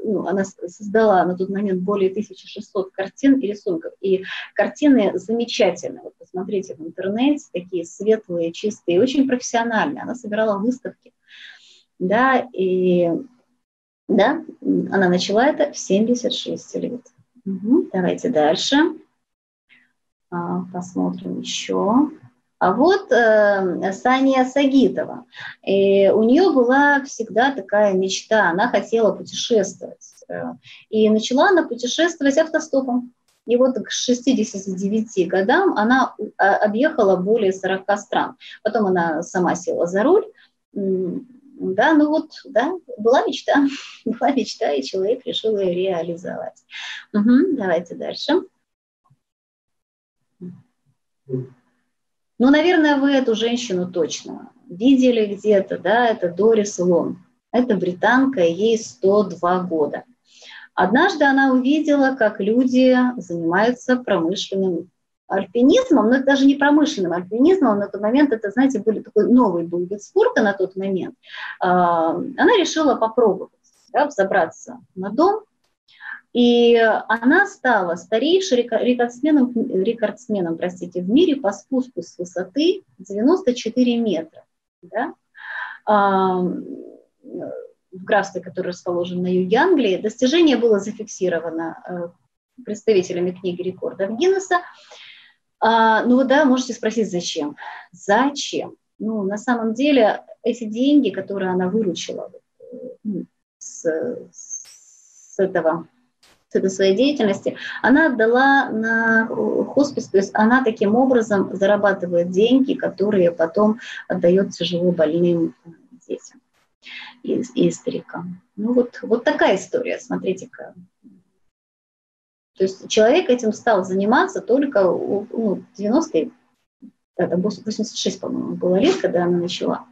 ну, она создала на тот момент более 1600 картин и рисунков. И картины замечательные. Вот посмотрите в интернете, такие светлые, чистые, очень профессиональные. Она собирала выставки. Да, и да, она начала это в 76 лет. Угу, давайте дальше. А, посмотрим еще. А вот э, Саня Сагитова. И у нее была всегда такая мечта, она хотела путешествовать. Э, и начала она путешествовать автостопом. И вот к 69 годам она а, объехала более 40 стран. Потом она сама села за руль. Да, ну вот, да, была мечта, была мечта, и человек решил ее реализовать. Угу, давайте дальше. Ну, наверное, вы эту женщину точно видели где-то, да, это Дорис Лон. Это британка, ей 102 года. Однажды она увидела, как люди занимаются промышленным альпинизмом, но это даже не промышленным альпинизмом, на тот момент это, знаете, были такой новый был вид спорта на тот момент. А, она решила попробовать да, взобраться на дом, и она стала старейшим рекордсменом, рекордсменом простите, в мире по спуску с высоты 94 метра. Да? в графстве, которое расположено на юге Англии. Достижение было зафиксировано э, представителями книги рекордов Гиннесса. А, ну да, можете спросить, зачем? Зачем? Ну, на самом деле, эти деньги, которые она выручила ну, с, с этого своей деятельности, она отдала на хоспис, то есть она таким образом зарабатывает деньги, которые потом отдает тяжело больным детям и, и старикам. Ну вот, вот такая история, смотрите-ка. То есть человек этим стал заниматься только ну, 90-е, 86, по-моему, было лет, когда она начала.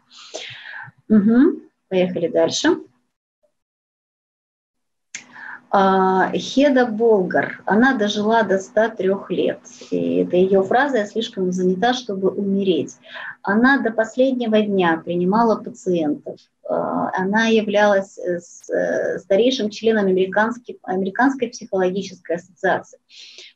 Угу. Поехали дальше. А, Хеда Болгар, она дожила до 103 лет. И это ее фраза «я слишком занята, чтобы умереть». Она до последнего дня принимала пациентов. А, она являлась э, э, старейшим членом Американской, Американской психологической ассоциации.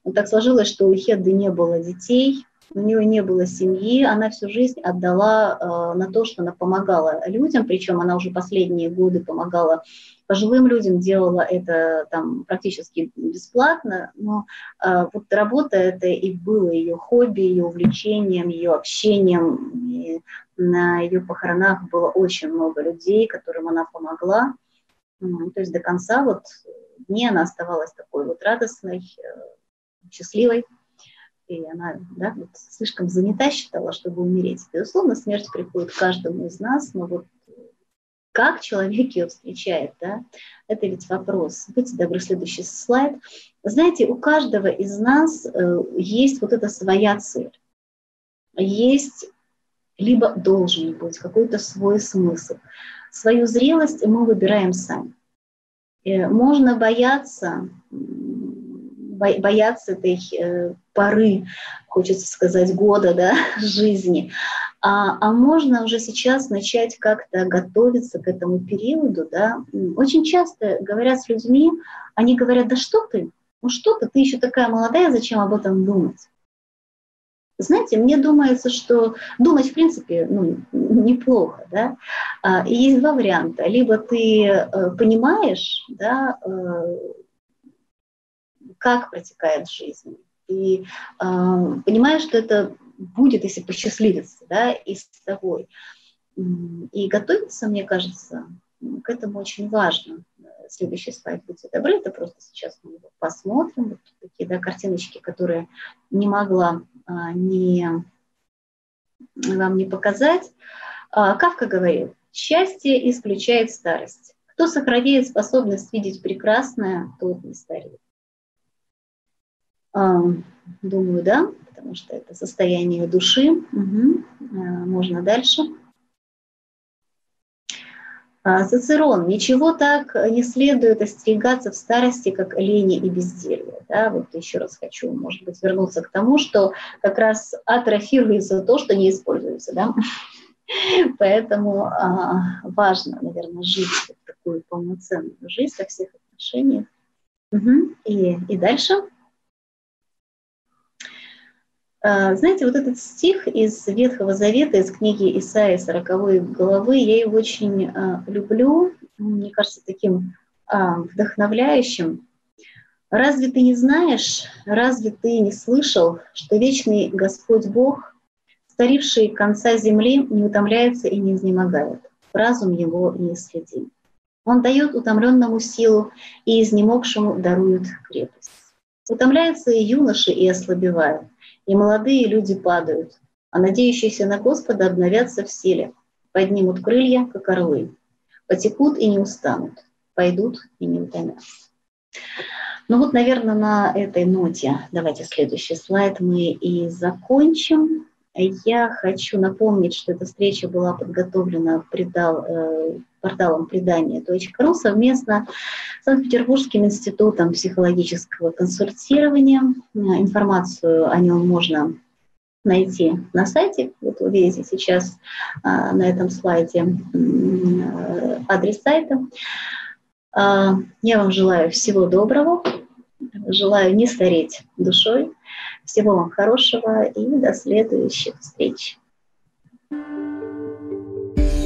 Вот так сложилось, что у Хеды не было детей, у нее не было семьи, она всю жизнь отдала э, на то, что она помогала людям, причем она уже последние годы помогала пожилым людям, делала это там практически бесплатно, но э, вот работа это и было ее хобби, ее увлечением, ее общением. И на ее похоронах было очень много людей, которым она помогла. То есть до конца вот дней она оставалась такой вот радостной, э, счастливой и она да, вот слишком занята считала, чтобы умереть. Безусловно, смерть приходит к каждому из нас, но вот как человек ее встречает, да, это ведь вопрос. Будьте добры, следующий слайд. Знаете, у каждого из нас э, есть вот эта своя цель. Есть либо должен быть какой-то свой смысл. Свою зрелость мы выбираем сами. Э, можно бояться бояться этой э, поры, хочется сказать, года да, жизни. А, а можно уже сейчас начать как-то готовиться к этому периоду. Да? Очень часто говорят с людьми, они говорят, да что ты, ну что ты, ты еще такая молодая, зачем об этом думать? знаете, мне думается, что думать, в принципе, ну, неплохо, да. А, и есть два варианта. Либо ты э, понимаешь, да, э, как протекает жизнь, и э, понимаешь, что это будет, если посчастливится, да, и с тобой. И готовиться, мне кажется, к этому очень важно. Следующий слайд, будьте добры, это просто сейчас мы его посмотрим. Вот такие да, картиночки, которые не могла а, не, вам не показать. А, Кавка говорил, счастье исключает старость. Кто сохраняет способность видеть прекрасное, тот не стареет. А, думаю, да, потому что это состояние души. Угу. Можно дальше. Цицерон. Ничего так не следует остерегаться в старости, как лени и безделье. Да, вот еще раз хочу, может быть, вернуться к тому, что как раз атрофируется то, что не используется. Да? Поэтому а, важно, наверное, жить такую полноценную жизнь во всех отношениях. Угу. И, и дальше. А, знаете, вот этот стих из Ветхого Завета, из книги Исаии 40 главы, я его очень а, люблю, мне кажется, таким а, вдохновляющим. «Разве ты не знаешь, разве ты не слышал, что вечный Господь Бог, старивший конца земли, не утомляется и не изнемогает, разум его не следим. Он дает утомленному силу и изнемогшему дарует крепость. Утомляется и юноши, и ослабевает, и молодые люди падают, а надеющиеся на Господа обновятся в силе, поднимут крылья, как орлы, потекут и не устанут, пойдут и не утомятся. Ну вот, наверное, на этой ноте, давайте следующий слайд, мы и закончим. Я хочу напомнить, что эта встреча была подготовлена предал, э, порталом предания.ру совместно с Санкт-Петербургским институтом психологического консультирования. Информацию о нем можно найти на сайте. Вот вы видите сейчас а, на этом слайде э, адрес сайта. Я вам желаю всего доброго, желаю не стареть душой, всего вам хорошего и до следующих встреч.